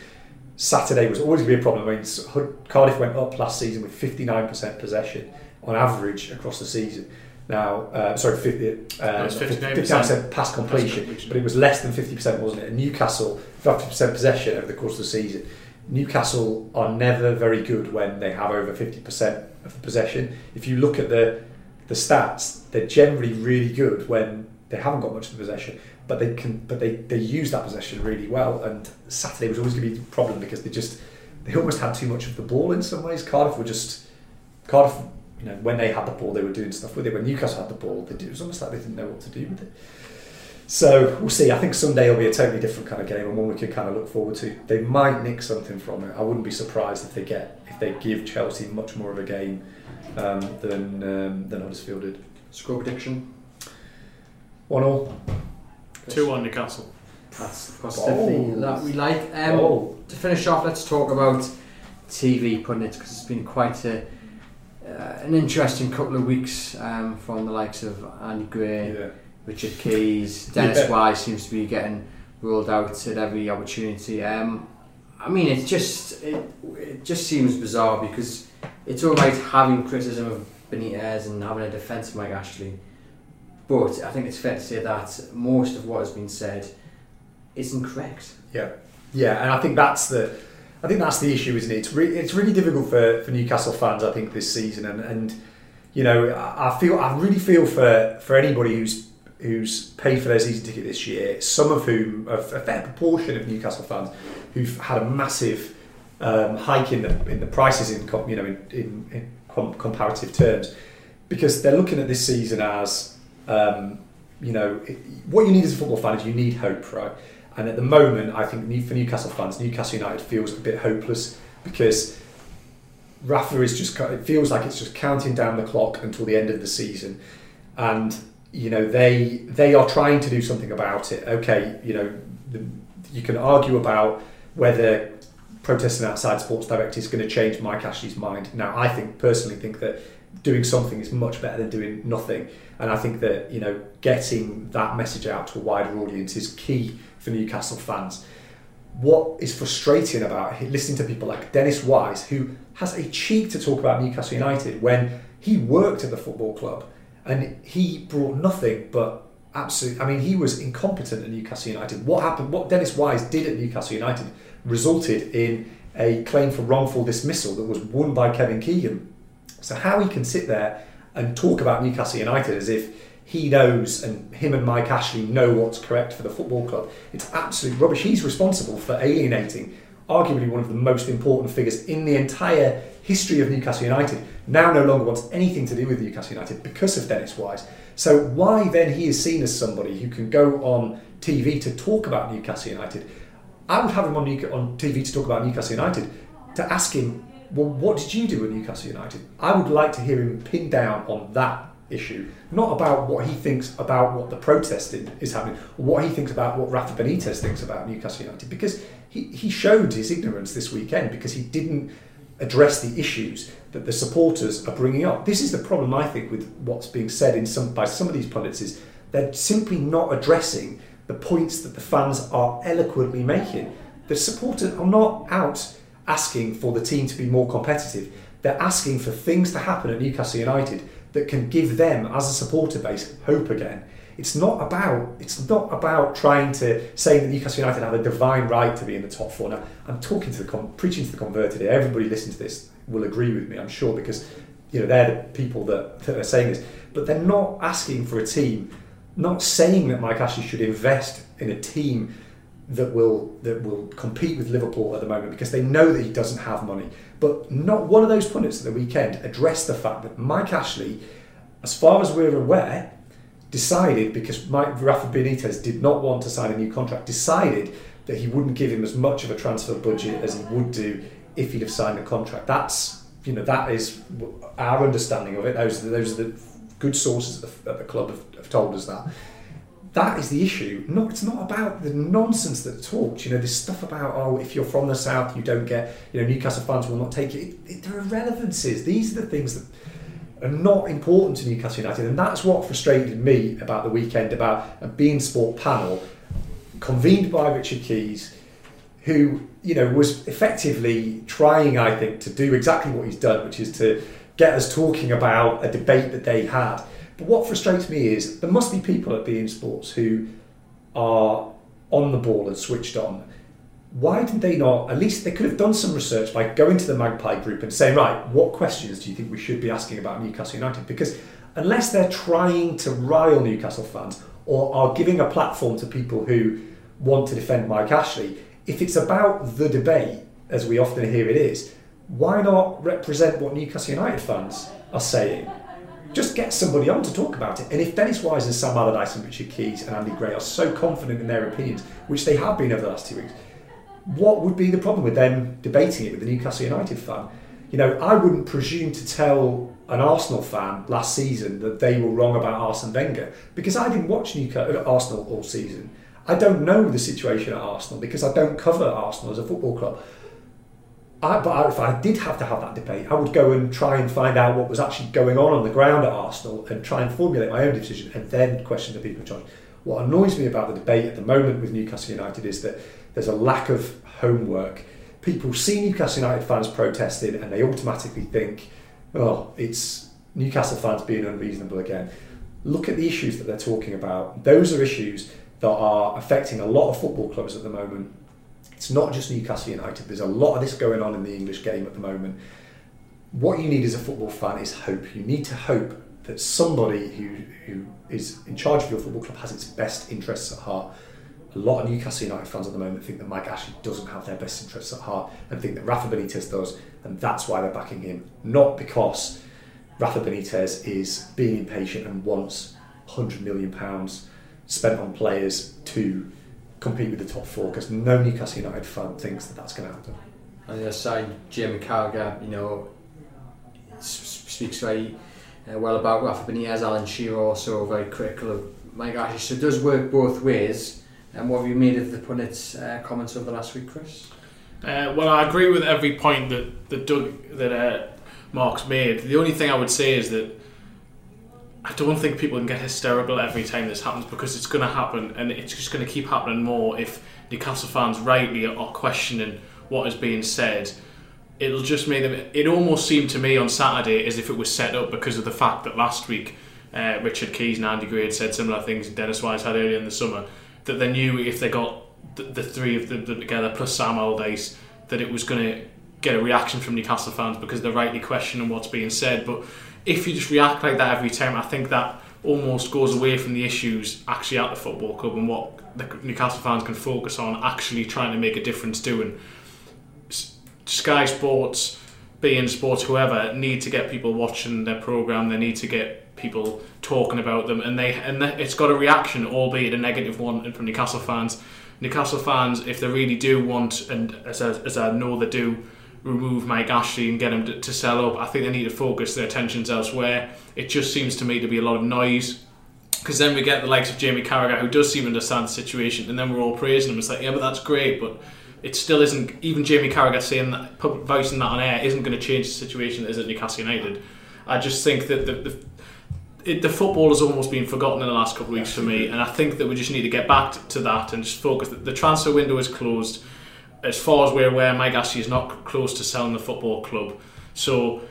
Saturday was always going to be a problem. I mean, Cardiff went up last season with 59% possession on average across the season. Now, uh, sorry, 50, uh, 59% pass completion, completion, but it was less than 50%, wasn't it? And Newcastle, 50% possession over the course of the season. Newcastle are never very good when they have over 50% of possession. If you look at the the stats, they're generally really good when they haven't got much of the possession but they can but they, they use that possession really well. And Saturday was always going to be a problem because they just they almost had too much of the ball in some ways. Cardiff were just Cardiff you know when they had the ball they were doing stuff with it. When Newcastle had the ball they did, it was almost like they didn't know what to do with it. So we'll see. I think Sunday will be a totally different kind of game and one we can kind of look forward to. They might nick something from it. I wouldn't be surprised if they get they give Chelsea much more of a game um, than um, than Huddersfield did score prediction one all 2 1 Newcastle. That's positively that we like. Um, To finish off, let's talk about TV pundits because it's been quite a uh, an interesting couple of weeks um, from the likes of Andy Gray, yeah. Richard Keys, Dennis yeah. Wise seems to be getting ruled out at every opportunity. Um, I mean, it just it, it just seems bizarre because it's all right having criticism of Benitez and having a defence of Mike Ashley but I think it's fair to say that most of what has been said isn't correct. Yeah, yeah, and I think that's the, I think that's the issue, isn't it? It's, re- it's really difficult for, for Newcastle fans, I think, this season, and, and you know, I feel I really feel for for anybody who's who's paid for their season ticket this year. Some of whom, a, fair proportion of Newcastle fans, who've had a massive um, hike in the in the prices in you know in, in, in com- comparative terms, because they're looking at this season as um, you know, it, what you need as a football fan is you need hope, right? And at the moment, I think for Newcastle fans, Newcastle United feels a bit hopeless because Rafa is just, it feels like it's just counting down the clock until the end of the season. And, you know, they, they are trying to do something about it. Okay, you know, the, you can argue about whether protesting outside Sports Direct is going to change Mike Ashley's mind. Now, I think personally think that doing something is much better than doing nothing. And I think that you know getting that message out to a wider audience is key for Newcastle fans. What is frustrating about listening to people like Dennis Wise, who has a cheek to talk about Newcastle United when he worked at the football club and he brought nothing but absolute. I mean, he was incompetent at Newcastle United. What happened? What Dennis Wise did at Newcastle United resulted in a claim for wrongful dismissal that was won by Kevin Keegan. So how he can sit there and talk about Newcastle United as if he knows and him and Mike Ashley know what's correct for the football club. It's absolute rubbish. He's responsible for alienating arguably one of the most important figures in the entire history of Newcastle United. Now no longer wants anything to do with Newcastle United because of Dennis Wise. So why then he is seen as somebody who can go on TV to talk about Newcastle United? I would have him on, on TV to talk about Newcastle United to ask him, well, what did you do at Newcastle United? I would like to hear him pin down on that issue, not about what he thinks about what the protesting is happening, what he thinks about what Rafa Benitez thinks about Newcastle United, because he, he showed his ignorance this weekend because he didn't address the issues that the supporters are bringing up. This is the problem, I think, with what's being said in some by some of these pundits is they're simply not addressing the points that the fans are eloquently making. The supporters are not out asking for the team to be more competitive. They're asking for things to happen at Newcastle United that can give them, as a supporter base, hope again. It's not about it's not about trying to say that Newcastle United have a divine right to be in the top four. Now, I'm talking to the preaching to the converted here. Everybody listening to this will agree with me, I'm sure, because you know they're the people that, [LAUGHS] that are saying this. But they're not asking for a team, not saying that Mike Ashley should invest in a team that will that will compete with Liverpool at the moment because they know that he doesn't have money. But not one of those pundits at the weekend addressed the fact that Mike Ashley, as far as we're aware, decided because Mike Rafa Benitez did not want to sign a new contract, decided that he wouldn't give him as much of a transfer budget as he would do if he'd have signed a contract. That's you know that is our understanding of it. Those those are the good sources at the, at the club have, have told us that that is the issue. No, it's not about the nonsense that talked. You know, this stuff about oh, if you're from the south, you don't get. You know, Newcastle fans will not take it. it, it there are relevances. These are the things that are not important to Newcastle United, and that's what frustrated me about the weekend about a beIN Sport panel convened by Richard Keys, who you know was effectively trying, I think, to do exactly what he's done, which is to get us talking about a debate that they had but what frustrates me is there must be people at beIN Sports who are on the ball and switched on. Why did they not? At least they could have done some research by going to the Magpie group and saying, right, what questions do you think we should be asking about Newcastle United? Because unless they're trying to rile Newcastle fans or are giving a platform to people who want to defend Mike Ashley, if it's about the debate, as we often hear it is, why not represent what Newcastle United fans are saying? Just get somebody on to talk about it. And if Dennis Wise and Sam Allardyce and Richard Keys and Andy Gray are so confident in their opinions, which they have been over the last two weeks, what would be the problem with them debating it with the Newcastle United fan? You know, I wouldn't presume to tell an Arsenal fan last season that they were wrong about Arsene Wenger because I didn't watch Newcastle, uh, Arsenal all season. I don't know the situation at Arsenal because I don't cover Arsenal as a football club. I, but if I did have to have that debate, I would go and try and find out what was actually going on on the ground at Arsenal and try and formulate my own decision and then question the people in charge. What annoys me about the debate at the moment with Newcastle United is that there's a lack of homework. People see Newcastle United fans protesting and they automatically think, oh, it's Newcastle fans being unreasonable again. Look at the issues that they're talking about. Those are issues that are affecting a lot of football clubs at the moment it's not just Newcastle United. There's a lot of this going on in the English game at the moment. What you need as a football fan is hope. You need to hope that somebody who, who is in charge of your football club has its best interests at heart. A lot of Newcastle United fans at the moment think that Mike Ashley doesn't have their best interests at heart and think that Rafa Benitez does, and that's why they're backing him. Not because Rafa Benitez is being impatient and wants £100 million spent on players to compete with the top four because no Newcastle United fan thinks that that's going to happen. And the other side, Jim Carragher, you know, speaks very uh, well about Rafa Benitez. Alan Shearer also very critical of Mike Ashley. So it does work both ways. And what have you made of the pundits' uh, comments over the last week, Chris? Uh, well, I agree with every point that that Doug that uh, Mark's made. The only thing I would say is that I don't think people can get hysterical every time this happens because it's going to happen and it's just going to keep happening more if Newcastle fans rightly are questioning what is being said. It'll just make them. It almost seemed to me on Saturday as if it was set up because of the fact that last week uh, Richard Keys and Andy Gray had said similar things Dennis Wise had earlier in the summer that they knew if they got the, the three of them together plus Sam Allardyce that it was going to get a reaction from Newcastle fans because they're rightly questioning what's being said. But if you just react like that every time, I think that almost goes away from the issues actually at the football club and what the Newcastle fans can focus on actually trying to make a difference doing. Sky Sports, beIN Sports, whoever need to get people watching their program. They need to get people talking about them, and they and it's got a reaction, albeit a negative one, from Newcastle fans. Newcastle fans, if they really do want, and as I, as I know they do, remove Mike Ashley and get him to, to sell up, I think they need to focus their attentions elsewhere. It just seems to me to be a lot of noise. Because then we get the likes of Jamie Carragher, who does seem to understand the situation, and then we're all praising him. It's like, yeah, but that's great, but it still isn't. Even Jamie Carragher saying that, public voicing that on air, isn't going to change the situation that is at Newcastle United. I just think that the, the it, the football has almost been forgotten in the last couple of weeks for me, and I think that we just need to get back to, to that and just focus. The transfer window is closed. As far as we're aware, Mike Ashley is not close to selling the football club. So,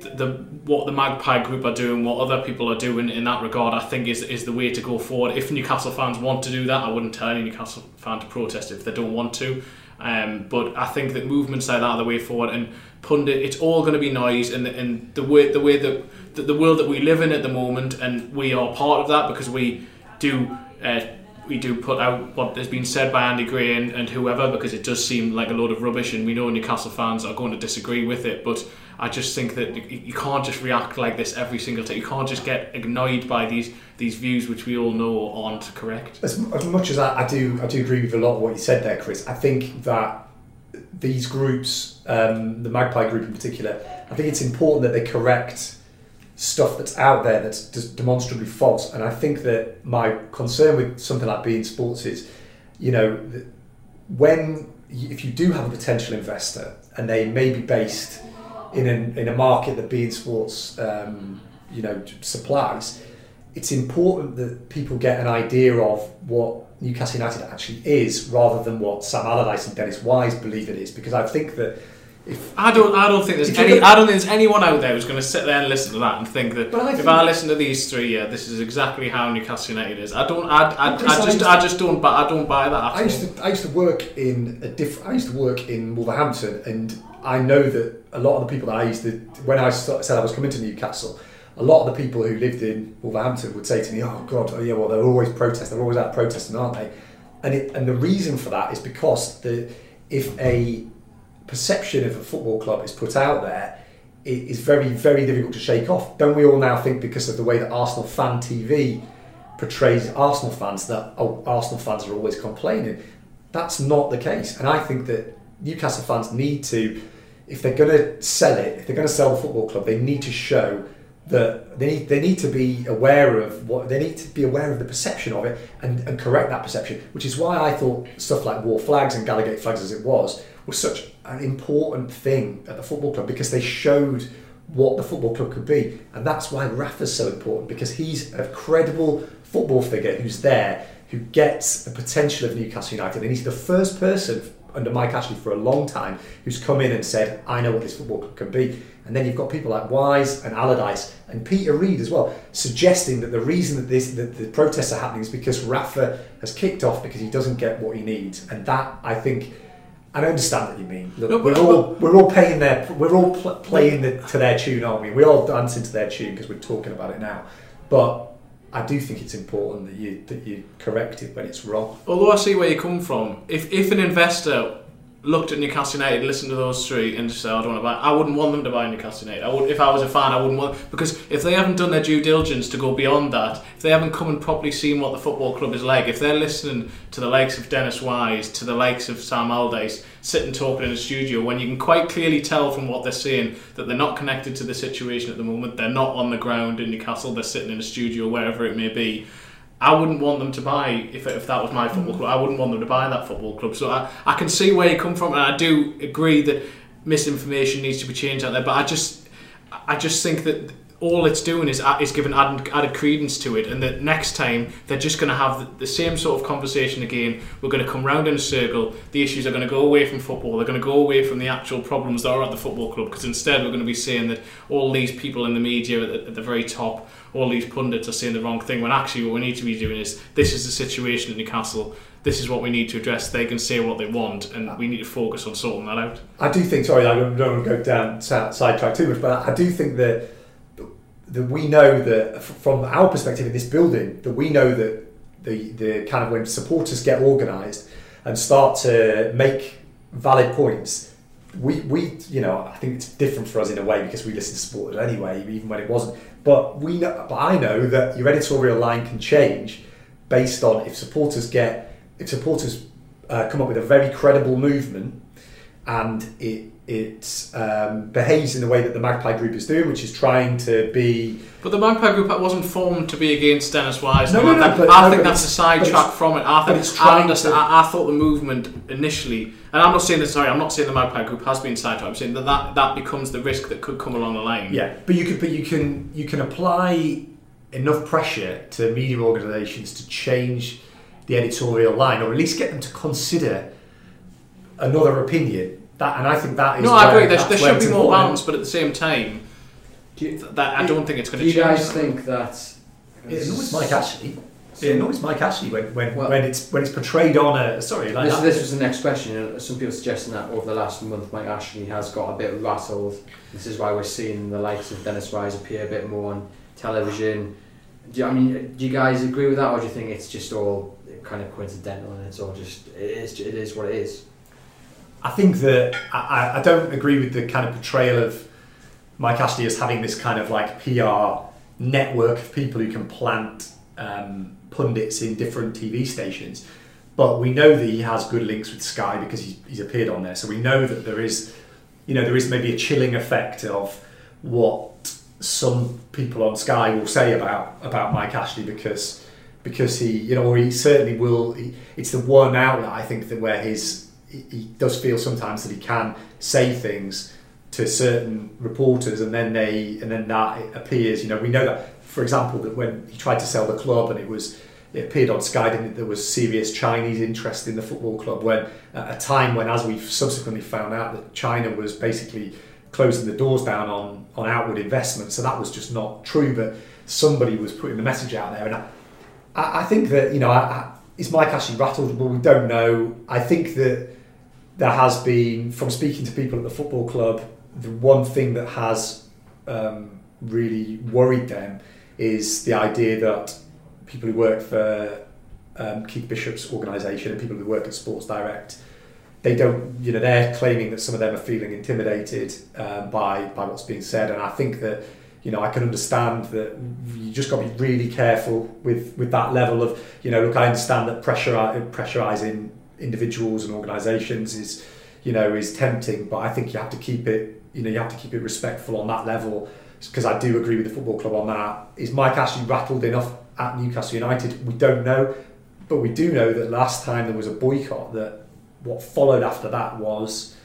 the, what the Magpie Group are doing, what other people are doing in that regard, I think is is the way to go forward. If Newcastle fans want to do that, I wouldn't tell any Newcastle fan to protest if they don't want to. Um, but I think that movements like that are the way forward, and pundit, it's all going to be noise, and the, and the way the way that the, the world that we live in at the moment, and we are part of that because we do. Uh, we do put out what has been said by Andy Gray and, and whoever because it does seem like a load of rubbish and we know Newcastle fans are going to disagree with it but I just think that you can't just react like this every single time. You can't just get annoyed by these these views which we all know aren't correct. As, as much as I, I do I do agree with a lot of what you said there Chris I think that these groups um, the Magpie group in particular I think it's important that they correct stuff that's out there that's demonstrably false. And I think that my concern with something like beIN Sports is, you know, when if you do have a potential investor and they may be based in, an, in a market that beIN Sports, um, you know, supplies, it's important that people get an idea of what Newcastle United actually is rather than what Sam Allardyce and Dennis Wise believe it is. Because I think that if, I don't. I don't think there's any. I don't think there's anyone out there who's going to sit there and listen to that and think that I if think I listen to these three, yeah, this is exactly how Newcastle United is. I don't. I, I, I just. I, I just don't. Buy, I don't buy that. I used to. I used to work in a diff. I used to work in Wolverhampton, and I know that a lot of the people that I used to. When I said I was coming to Newcastle, a lot of the people who lived in Wolverhampton would say to me, "Oh God, oh yeah, well they're always protesting. They're always out protesting, aren't they?" And it, and the reason for that is because the if a perception of a football club is put out there it is very, very difficult to shake off. Don't we all now think because of the way that Arsenal fan TV portrays Arsenal fans that oh, Arsenal fans are always complaining? That's not the case. And I think that Newcastle fans need to, if they're going to sell it, if they're going to sell the football club, they need to show that they need, they need to be aware of what they need to be aware of the perception of it and, and correct that perception. Which is why I thought stuff like Wor Flags and Gallowgate flags, as it was, was such an important thing at the football club because they showed what the football club could be. And that's why Rafa's so important because he's a credible football figure who's there, who gets the potential of Newcastle United. And he's the first person under Mike Ashley for a long time who's come in and said, I know what this football club can be. And then you've got people like Wise and Allardyce and Peter Reid as well, suggesting that the reason that, this, that the protests are happening is because Rafa has kicked off because he doesn't get what he needs. And that, I think, I understand what you mean. Look, no, we're all we're all paying their we're all pl- playing the, to their tune, aren't we? We're all dancing to their tune because we're talking about it now. But I do think it's important that you that you correct it when it's wrong. Although I see where you come from, if if an investor looked at Newcastle United, listened to those three, and just said, "I don't want to buy." I wouldn't want them to buy Newcastle United. I would, if I was a fan, I wouldn't want because if they haven't done their due diligence to go beyond that, if they haven't come and properly seen what the football club is like, if they're listening to the likes of Dennis Wise, to the likes of Sam Allardyce, sitting talking in a studio, when you can quite clearly tell from what they're saying that they're not connected to the situation at the moment, they're not on the ground in Newcastle, they're sitting in a studio wherever it may be I wouldn't want them to buy if, if that was my football club. I wouldn't want them to buy that football club. So I, I can see where you come from, and I do agree that misinformation needs to be changed out there. But I just I just think that all it's doing is is giving added, added credence to it, and that next time they're just going to have the, the same sort of conversation again. We're going to come round in a circle. The issues are going to go away from football. They're going to go away from the actual problems that are at the football club, because instead we're going to be saying that all these people in the media at the, at the very top, all these pundits are saying the wrong thing. When actually what we need to be doing is this is the situation at Newcastle. This is what we need to address. They can say what they want, and we need to focus on sorting that out. I do think. Sorry, I don't, don't want to go down sidetrack too much, but I do think that that we know that from our perspective in this building, that we know that the the kind of when supporters get organised and start to make valid points, we we you know I think it's different for us in a way because we listen to supporters anyway, even when it wasn't. But we know, but I know that your editorial line can change based on if supporters get if supporters uh, come up with a very credible movement and it it um, behaves in the way that the Magpie Group is doing, which is trying to be. But the Magpie Group wasn't formed to be against Dennis Wise. No, no, no, that, but- I no, think that's a sidetrack from it. I think it's I understand. to- I, I thought the movement initially, and I'm not saying that. Sorry, I'm not saying the Magpie Group has been sidetracked. I'm saying that that, that becomes the risk that could come along the line. Yeah, but you can but you can you can apply enough pressure to media organisations to change the editorial line, or at least get them to consider another opinion. That and I think that is. No, I agree. There, there should be more important. balance, but at the same time, you, that I don't think it's going to change. do you guys think that? It annoys Mike Ashley. It annoys Mike Ashley when, when, Well- when it's when it's portrayed on a sorry like This, that. this was the next question. Some people suggesting that over the last month, Mike Ashley has got a bit rattled. This is why we're seeing the likes of Dennis Wise appear a bit more on television. Do you, I mean, do you guys agree with that, or do you think it's just all kind of coincidental and it's all just it is it is what it is? I think that I, I- don't agree with the kind of portrayal of Mike Ashley as having this kind of like PR network of people who can plant um, pundits in different TV stations. But we know that he has good links with Sky because he's, he's appeared on there. So we know that there is, you know, there is maybe a chilling effect of what some people on Sky will say about about Mike Ashley because because he, you know, or he certainly will. He, it's the one outlet I think that where his he, does feel sometimes that he can say things to certain reporters and then they and then that appears. You know, we know that for example that when he tried to sell the club and it was it appeared on Sky didn't it, there was serious Chinese interest in the football club when at a time when as we've subsequently found out that China was basically closing the doors down on on outward investment. So that was just not true but somebody was putting the message out there. And I, I I think that you know I, I, is Mike actually rattled? Well we don't know. I think that there has been from speaking to people at the football club the one thing that has um, really worried them is the idea that people who work for um, Keith Bishop's organisation and people who work at Sports Direct, they don't, you know, they're claiming that some of them are feeling intimidated um, by by what's being said, and I think that, you know, I can understand that you just got to be really careful with with that level of, you know, look, I understand that pressure pressurising individuals and organisations is, you know, is tempting, but I think you have to keep it, you know, you have to keep it respectful on that level because I do agree with the football club on that. Is Mike Ashley rattled enough at Newcastle United? We don't know, but we do know that last time there was a boycott, that what followed after that was,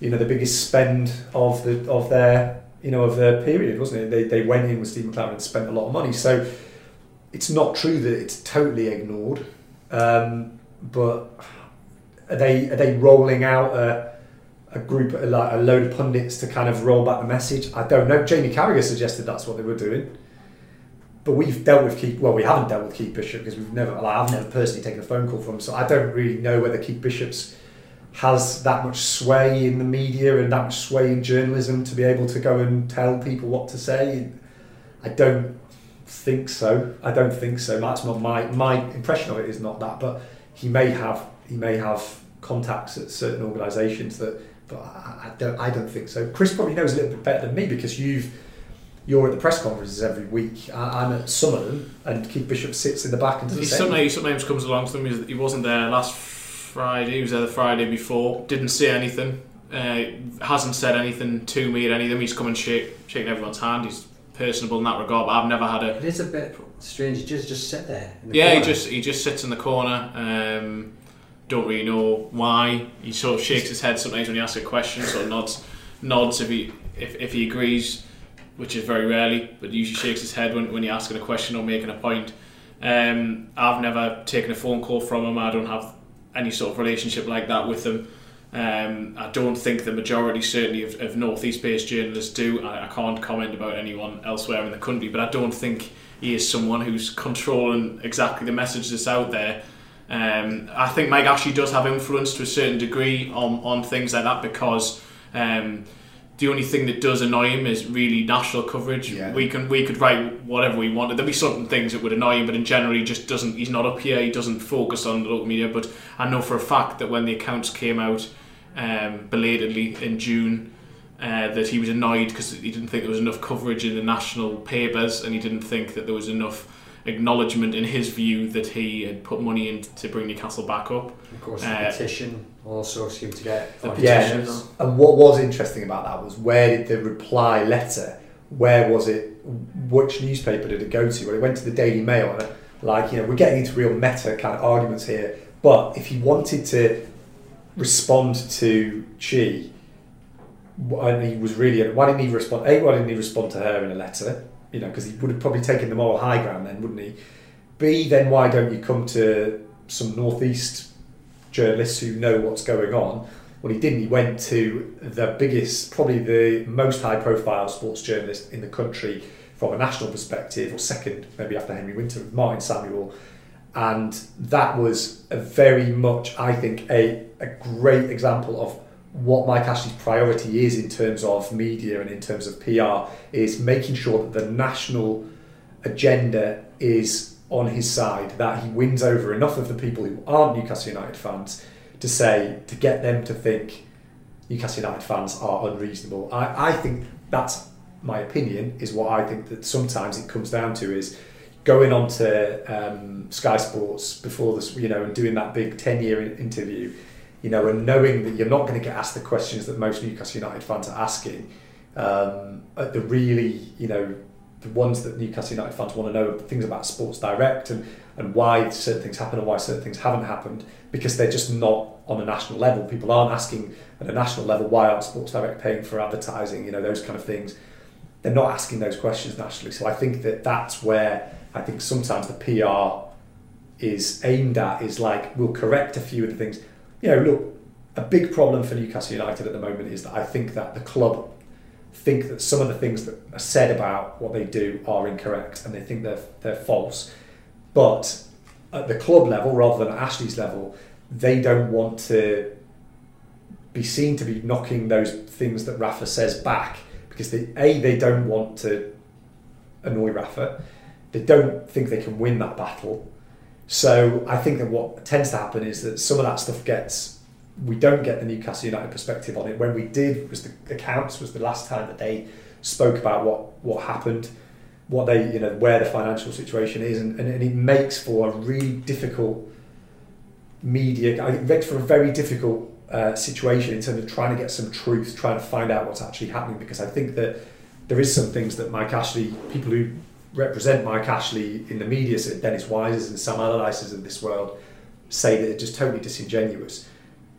you know, the biggest spend of the of their you know of their period, wasn't it? They, they went in with Steve McClaren and spent a lot of money. So it's not true that it's totally ignored, um, but are they are they rolling out a a group like a load of pundits to kind of roll back the message? I don't know. Jamie Carragher suggested that's what they were doing. But we've dealt with Keith. Well, we haven't dealt with Keith Bishop because we've never. Like, I've never personally taken a phone call from him, so I don't really know whether Keith Bishop's has that much sway in the media and that much sway in journalism to be able to go and tell people what to say. I don't think so. I don't think so. That's not my my impression of it is not that, but he may have he may have contacts at certain organisations that, but I, I don't I don't think so. Chris probably knows a little bit better than me because you've you're at the press conferences every week. I, I'm at some of them, and Keith Bishop sits in the back and doesn't He sometimes, sometimes comes along to them. He- He wasn't there last Friday. He was there the Friday before. Didn't say anything. Uh, hasn't said anything to me at any of them. He's come and shake, shaking everyone's hand. He's personable in that regard. But I've never had a. It is a bit strange. He just just sit there. In the Yeah, he just he just sits in the corner. Um, don't really know why. He sort of shakes his head sometimes when you ask a question. Sort of nods, nods if he if, if he agrees. which is very rarely, but usually shakes his head when, when you're asking a question or making a point. Um, I've never taken a phone call from him. I don't have any sort of relationship like that with him. Um, I don't think the majority, certainly of, of northeast based journalists, do. I, I can't comment about anyone elsewhere in the country, but I don't think he is someone who's controlling exactly the message that's out there. Um, I think Mike actually does have influence to a certain degree on, on things like that because um, the only thing that does annoy him is really national coverage. Yeah. We can we could write whatever we wanted. There'll be certain things that would annoy him, but in general, he just doesn't. He's not up here. He doesn't focus on the local media. But I know for a fact that when the accounts came out um, belatedly in June, uh, that he was annoyed because he didn't think there was enough coverage in the national papers, and he didn't think that there was enough acknowledgement in his view that he had put money in to bring Newcastle back up. Of course, Uh, the petition also seemed to get The on Yeah, petitions. and what was interesting about that was where did the reply letter? Where was it? Which newspaper did it go to? Well, it went to the Daily Mail, and uh, like you know, we're getting into real meta kind of arguments here. But if he wanted to respond to Chi, and he was really, why didn't he respond? A, why didn't he respond to her in a letter? You know, because he would have probably taken the moral high ground then, wouldn't he? B, then why don't you come to some northeast journalists who know what's going on? Well, he didn't. He went to the biggest, probably the most high profile sports journalist in the country from a national perspective, or second, maybe after Henry Winter, Martin Samuel. And that was a very much, I think, a, a great example of what Mike Ashley's priority is in terms of media and in terms of PR is making sure that the national agenda is on his side, that he wins over enough of the people who aren't Newcastle United fans to say, to get them to think Newcastle United fans are unreasonable. I, I think that's my opinion, is what I think that sometimes it comes down to is going on to um, Sky Sports before this, you know, and doing that big 10 year interview, you know, and knowing that you're not going to get asked the questions that most Newcastle United fans are asking, um, at the really, you know, the ones that Newcastle United fans want to know things about Sports Direct and, and why certain things happen and why certain things haven't happened because they're just not on a national level. People aren't asking at a national level why aren't Sports Direct paying for advertising, you know, those kind of things. They're not asking those questions nationally. So I think that that's where I think sometimes the PR is aimed at is like we'll correct a few of the things. You know, look, a big problem for Newcastle United at the moment is that I think that the club think that some of the things that are said about what they do are incorrect and they think they're, they're false. But at the club level, rather than Ashley's level, they don't want to be seen to be knocking those things that Rafa says back because they, A, they don't want to annoy Rafa. They don't think they can win that battle. So I think that what tends to happen is that some of that stuff gets we don't get the Newcastle United perspective on it. When we did was the accounts was the last time that they spoke about what what happened, what they you know where the financial situation is, and, and, and it makes for a really difficult media. It makes for a very difficult uh, situation in terms of trying to get some truth, trying to find out what's actually happening. Because I think that there is some things that Mike Ashley, people who represent Mike Ashley in the media, so Dennis Wises and Sam Allardyces of this world, say that it's just totally disingenuous.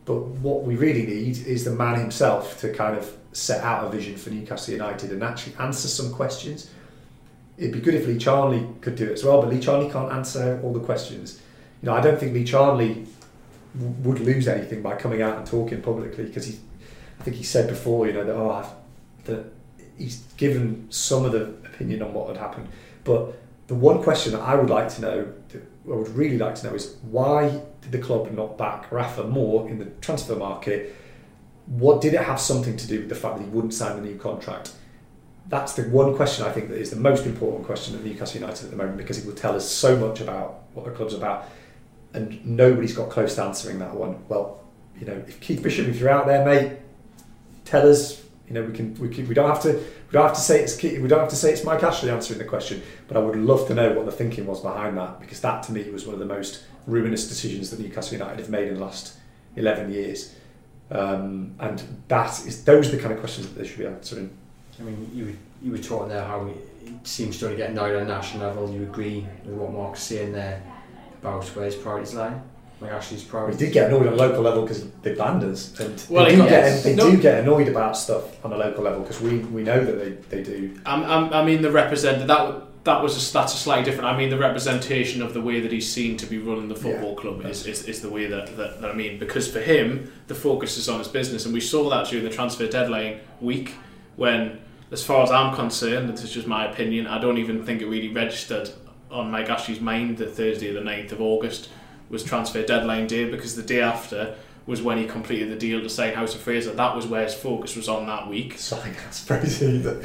But what we really need is the man himself to kind of set out a vision for Newcastle United and actually answer some questions. It'd be good if Lee Charnley could do it as well, but Lee Charnley can't answer all the questions. You know, I don't think Lee Charnley w- would lose anything by coming out and talking publicly because he, I think he said before, you know, that oh, I've, that he's given some of the opinion on what had happened. But the one question that I would like to know, I would really like to know, is why did the club not back Rafa more in the transfer market? What did it have something to do with the fact that he wouldn't sign the new contract? That's the one question I think that is the most important question at Newcastle United at the moment because it will tell us so much about what the club's about, and nobody's got close to answering that one. Well, you know, if Keith Bishop, if you're out there, mate, tell us. You know, we can we can, we don't have to we don't have to say it's we don't have to say it's Mike Ashley answering the question, but I would love to know what the thinking was behind that because that to me was one of the most ruinous decisions that Newcastle United have made in the last eleven years. Um, and that is those are the kind of questions that they should be answering. I mean, you were, you were talking there how it seems to only get annoyed on national level. You agree with what Mark's saying there about where his priorities lie? Mike Ashley's We did get annoyed on a local level because they banned us, and Well, they, do got- get, they no- do get annoyed about stuff on a local level because we, we know that they, they do. I'm, I'm, I mean, the represent that that was a, that's a slightly different. I mean, the representation of the way that he's seen to be running the football club is, is, is the way that, that, that I mean. Because for him, the focus is on his business, and we saw that during the transfer deadline week when, as far as I'm concerned, this is just my opinion. I don't even think it really registered on Mike Ashley's mind that Thursday, the 9th of August, was transfer deadline day because the day after was when he completed the deal to sign House of Fraser. That was where his focus was on that week. So I think that's crazy. That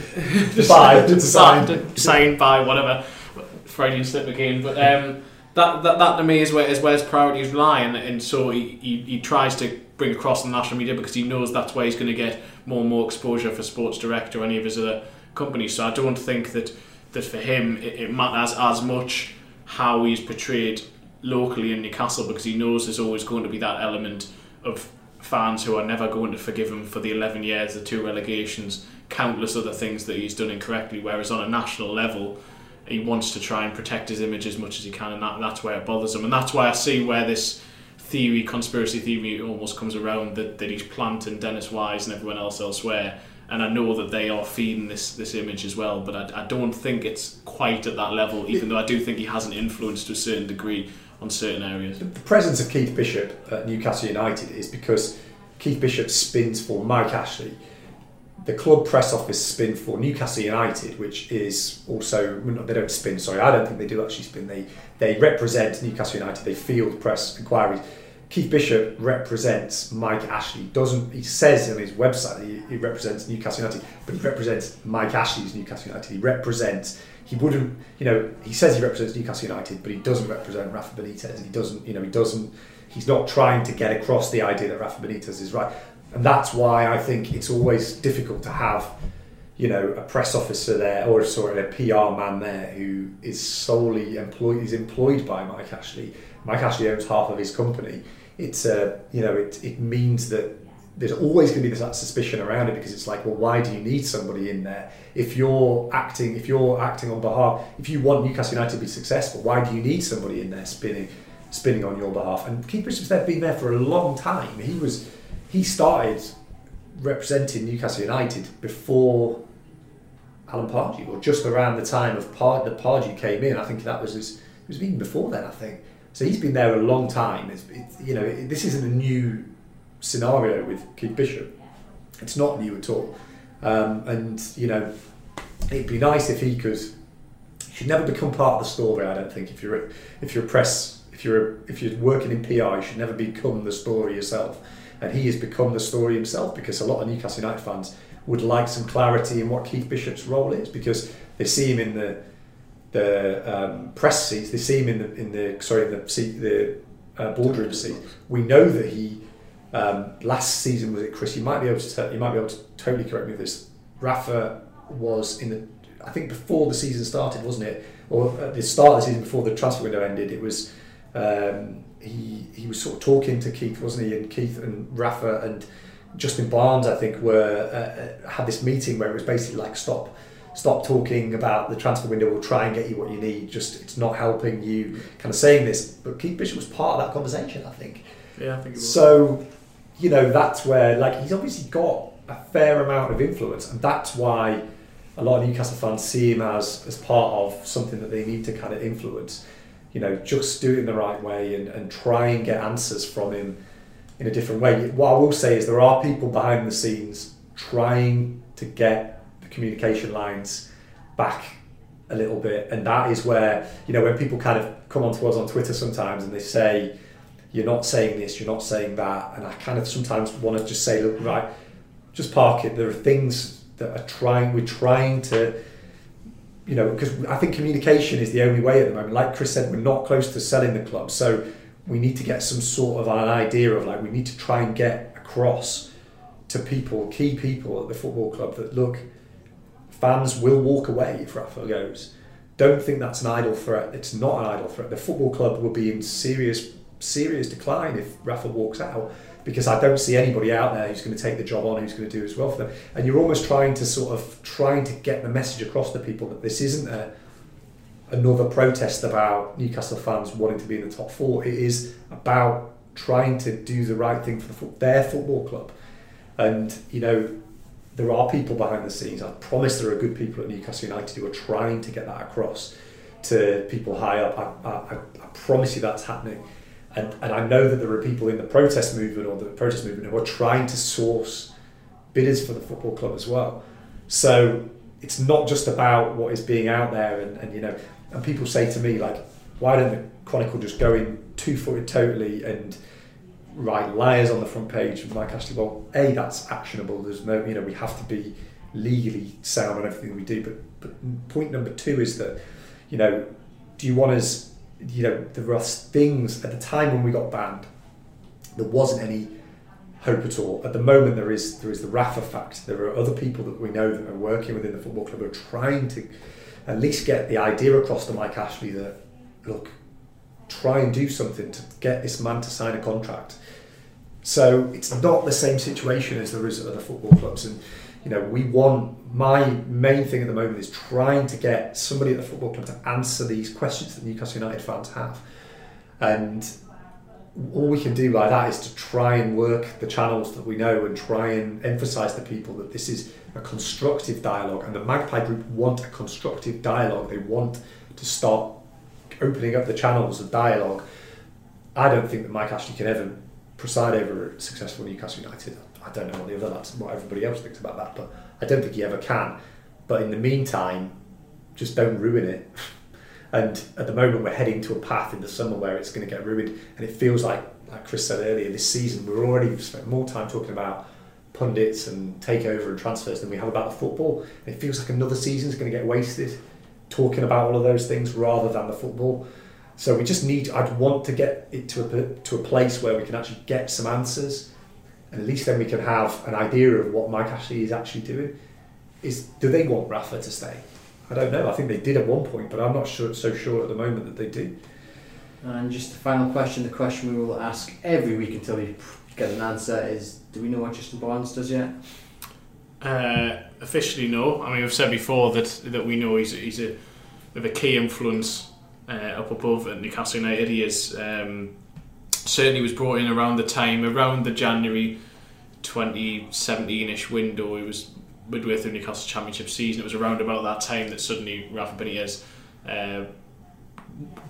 Five to sign. Signed, signed by whatever Freudian slip again, but um, that, that that to me is where is where his priorities lie, and, and so he, he, he tries to bring across the national media because he knows that's where he's going to get more and more exposure for Sports Direct or any of his other companies. So I don't think that that for him it, it matters as much how he's portrayed locally in Newcastle because he knows there's always going to be that element of fans who are never going to forgive him for the 11 years, the two relegations, countless other things that he's done incorrectly. Whereas on a national level, he wants to try and protect his image as much as he can, and that, that's where it bothers him. And that's why I see where this theory, conspiracy theory, almost comes around that, that he's planting Dennis Wise and everyone else elsewhere. And I know that they are feeding this this image as well, but I, I don't think it's quite at that level. Even though I do think he has an influence to a certain degree on certain areas. the presence of Keith Bishop at Newcastle United is because Keith Bishop spins for Mike Ashley. The club press office spin for Newcastle United, which is also they don't spin. Sorry, I don't think they do actually spin. They they represent Newcastle United. They field press inquiries. Keith Bishop represents Mike Ashley. Doesn't he says on his website he, he represents Newcastle United, but he represents Mike Ashley's Newcastle United. He represents. He wouldn't, you know, he says he represents Newcastle United, but he doesn't represent Rafa Benitez. He doesn't, you know, he doesn't. He's not trying to get across the idea that Rafa Benitez is right, and that's why I think it's always difficult to have, you know, a press officer there or sort of a PR man there who is solely employed. He's employed by Mike Ashley. Mike Ashley owns half of his company. It's uh, you know, it it means that there's always going to be this that suspicion around it because it's like, well, why do you need somebody in there if you're acting if you're acting on behalf if you want Newcastle United to be successful? Why do you need somebody in there spinning spinning on your behalf? And Keith Bishop's there been there for a long time. He was he started representing Newcastle United before Alan Pardew, or just around the time of Pard Pardew came in. I think that was his, it was even before then. I think so. He's been there a long time. It's, it's, you know, it, this isn't a new scenario with Keith Bishop. It's not new at all. Um, and you know, it'd be nice if he could. He should never become part of the story. I don't think if you're a, if you're a press if you're a, if you're working in PR, you should never become the story yourself. And he has become the story himself because a lot of Newcastle United fans would like some clarity in what Keith Bishop's role is because they see him in the the um, press seats, they see him in the in the sorry the seat the uh, boardroom seat. We know that he um, last season was it Chris? You might be able to tell, you might be able to totally correct me with this. Rafa was in the I think before the season started, wasn't it? Or at the start of the season before the transfer window ended, it was um, he he was sort of talking to Keith, wasn't he? And Keith and Rafa and Justin Barnes, I think, were uh, had this meeting where it was basically like stop stop talking about the transfer window. We'll try and get you what you need. Just it's not helping you. Kind of saying this, but Keith Bishop was part of that conversation. I think. Yeah, I think it was. So, you know, that's where like he's obviously got a fair amount of influence, and that's why a lot of Newcastle fans see him as as part of something that they need to kind of influence. You know, just do it in the right way and, and try and get answers from him in a different way. What I will say is there are people behind the scenes trying to get the communication lines back a little bit, and that is where you know when people kind of come onto us on Twitter sometimes and they say you're not saying this, you're not saying that, and I kind of sometimes want to just say, look, right, just park it. There are things that are trying, we're trying to, you know, because I think communication is the only way at the moment. Like Chris said, we're not close to selling the club, so we need to get some sort of an idea of like we need to try and get across to people, key people at the football club that look, fans will walk away if Rafa goes. Don't think that's an idle threat. It's not an idle threat. The football club will be in serious, serious decline if Rafa walks out because I don't see anybody out there who's going to take the job on, who's going to do as well for them. And you're almost trying to sort of trying to get the message across to people that this isn't a, another protest about Newcastle fans wanting to be in the top four. It is about trying to do the right thing for the, their football club. And, you know, there are people behind the scenes. I promise there are good people at Newcastle United who are trying to get that across to people high up. I, I, I promise you that's happening. And, and I know that there are people in the protest movement or the protest movement who are trying to source bidders for the football club as well. So it's not just about what is being out there and, and you know and people say to me like why don't the chronicle just go in two footed totally and write liars on the front page of mike ashley? Well a that's actionable. There's no you know we have to be legally sound on everything we do. But but point number two is that you know do you want us you know there are things at the time when we got banned there wasn't any hope at all. At the moment, there is there is the Rafa fact. There are other people that we know that are working within the football club who are trying to at least get the idea across to Mike Ashley that look, try and do something to get this man to sign a contract. So it's not the same situation as there is at other football clubs, and you know we want. My main thing at the moment is trying to get somebody at the football club to answer these questions that Newcastle United fans have, and all we can do by that is to try and work the channels that we know and try and emphasize to people that this is a constructive dialogue and the Magpie Group want a constructive dialogue. They want to start opening up the channels of dialogue. I don't think that Mike Ashley can ever preside over a successful Newcastle United. I don't know what the other that's what everybody else thinks about that, but I don't think he ever can. But in the meantime, just don't ruin it. [LAUGHS] And at the moment, we're heading to a path in the summer where it's going to get ruined. And it feels like, like Chris said earlier, this season we're already spent more time talking about pundits and takeover and transfers than we have about the football. And it feels like another season is going to get wasted talking about all of those things rather than the football. So we just need. I'd want to get it to a to a place where we can actually get some answers, and at least then we can have an idea of what Mike Ashley is actually doing. Is do they want Rafa to stay? I don't know. I think they did at one point, but I'm not sure so sure at the moment that they do. And just the final question, the question we will ask every week until we get an answer is: Do we know what Justin Barnes does yet? Uh, officially, no. I mean, we've said before that that we know he's he's a with a key influence uh, up above at Newcastle United. He is um, certainly was brought in around the time around the January 2017ish window. It was midway through Newcastle Championship season. It was around about that time that suddenly Rafa Benitez. Uh,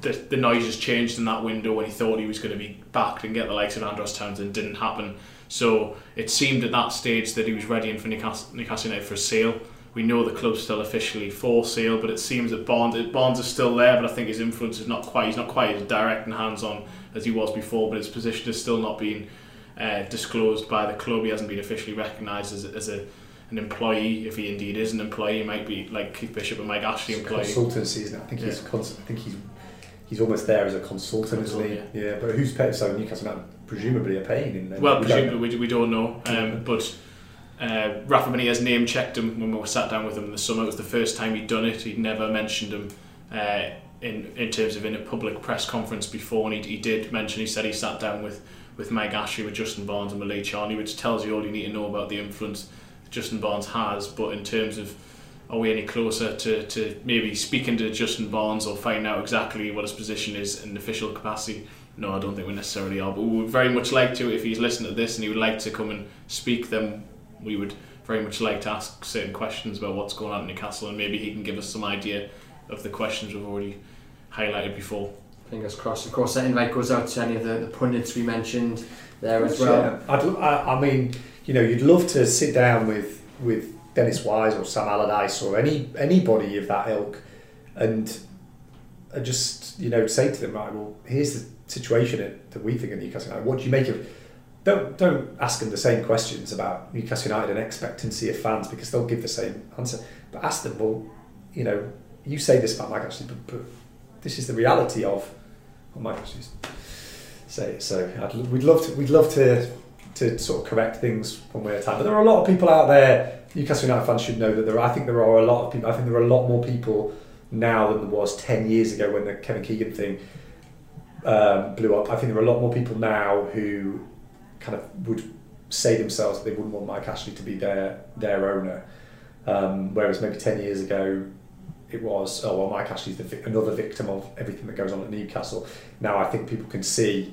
the, the noise has changed in that window when he thought he was going to be backed and get the likes of Andros Townsend didn't happen. So it seemed at that stage that he was readying for Newcastle, Newcastle United for sale. We know the club's still officially for sale, but it seems that Barnes, Barnes is still there, but I think his influence is not quite. He's not quite as direct and hands-on as he was before, but his position is still not being uh, disclosed by the club. He hasn't been officially recognised as, as a an employee, if he indeed is an employee, he might be like Keith Bishop and Mike Ashley employee. Consultancy, isn't it? I think he's cons- I think he's he's almost there as a consultant, he? Yeah. but who's paying? So Newcastle United presumably are paying him. Then. Well, We don't presumably we, we don't know, um, but uh, Rafa Benitez name checked him when we sat down with him in the summer. It was the first time he'd done it. He'd never mentioned him uh, in in terms of in a public press conference before, and he, he did mention. He said he sat down with with Mike Ashley, with Justin Barnes, and Malay Charnley, which tells you all you need to know about the influence Justin Barnes has. But in terms of are we any closer to, to maybe speaking to Justin Barnes or finding out exactly what his position is in an official capacity? No, I don't think we necessarily are. But we would very much like to, if he's listening to this and he would like to come and speak, then we would very much like to ask certain questions about what's going on in Newcastle and maybe he can give us some idea of the questions we've already highlighted before. Fingers crossed. Of course, that invite goes out to any of the, the pundits we mentioned there as well. Yeah. I'd, I, I mean, you know, you'd love to sit down with with Dennis Wise or Sam Allardyce or any anybody of that ilk, and uh, just you know say to them, right, well, here's the situation that, that we think of Newcastle United. What do you make of? Don't don't ask them the same questions about Newcastle United and expectancy of fans because they'll give the same answer. But ask them, well, you know, you say this about Mike Ashley, but, but this is the reality of what Mike Ashley's say. So I'd, we'd love to we'd love to to sort of correct things one way at a time. But there are a lot of people out there. Newcastle United fans should know that there. Are, I think there are a lot of people. I think there are a lot more people now than there was ten years ago when the Kevin Keegan thing um, blew up. I think there are a lot more people now who kind of would say themselves that they wouldn't want Mike Ashley to be their their owner. Um, whereas maybe ten years ago, it was, oh well, Mike Ashley's the, another victim of everything that goes on at Newcastle. Now I think people can see,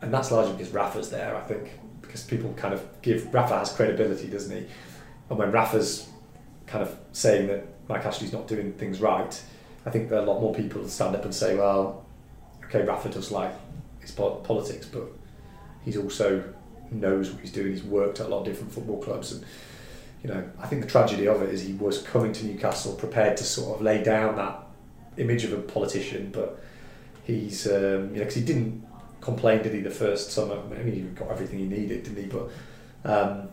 and that's largely because Rafa's there. I think because people kind of give Rafa has credibility, doesn't he? And when Rafa's kind of saying that Mike Ashley's not doing things right, I think there are a lot more people that stand up and say, well, okay, Rafa does like his politics, but he's also knows what he's doing. He's worked at a lot of different football clubs, and you know, I think the tragedy of it is he was coming to Newcastle prepared to sort of lay down that image of a politician, but he's um, you know because he didn't complain did he the first summer. I mean, he got everything he needed, didn't he? But um,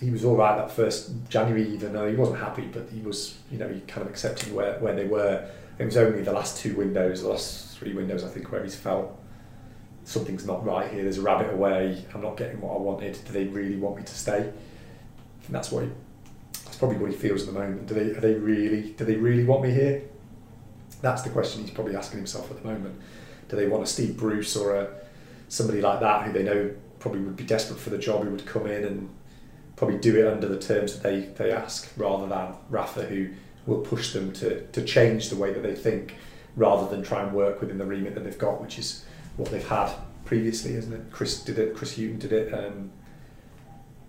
he was all right that first January, even though he wasn't happy, but he was you know he kind of accepted where where they were. It was only the last two windows, the last three windows, I think, where he's felt something's not right here. There's a rabbit away. I'm not getting what I wanted. Do they really want me to stay? And that's he, that's probably what he feels at the moment. Do they are they really do they really want me here? That's the question he's probably asking himself at the moment. Do they want a Steve Bruce or a somebody like that who they know probably would be desperate for the job, who would come in and probably do it under the terms that they, they ask, rather than Rafa, who will push them to, to change the way that they think, rather than try and work within the remit that they've got, which is what they've had previously, isn't it? Chris did it, Chris Hughton did it, um,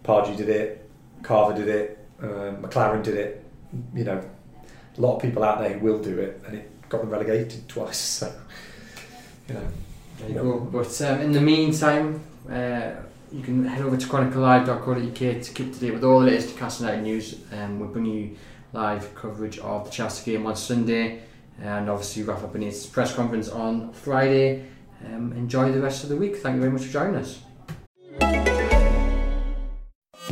Pardew did it, Carver did it, um, McClaren did it. You know, a lot of people out there will do it, and it got them relegated [LAUGHS] twice. So, you know. There you go. But um, in the meantime, uh, you can head over to chroniclelive.co.uk to keep up to date with all the latest Newcastle United news. Um, we'll bring you live coverage of the Chelsea game on Sunday, and obviously Rafa Benitez's press conference on Friday. Um, enjoy the rest of the week. Thank you very much for joining us.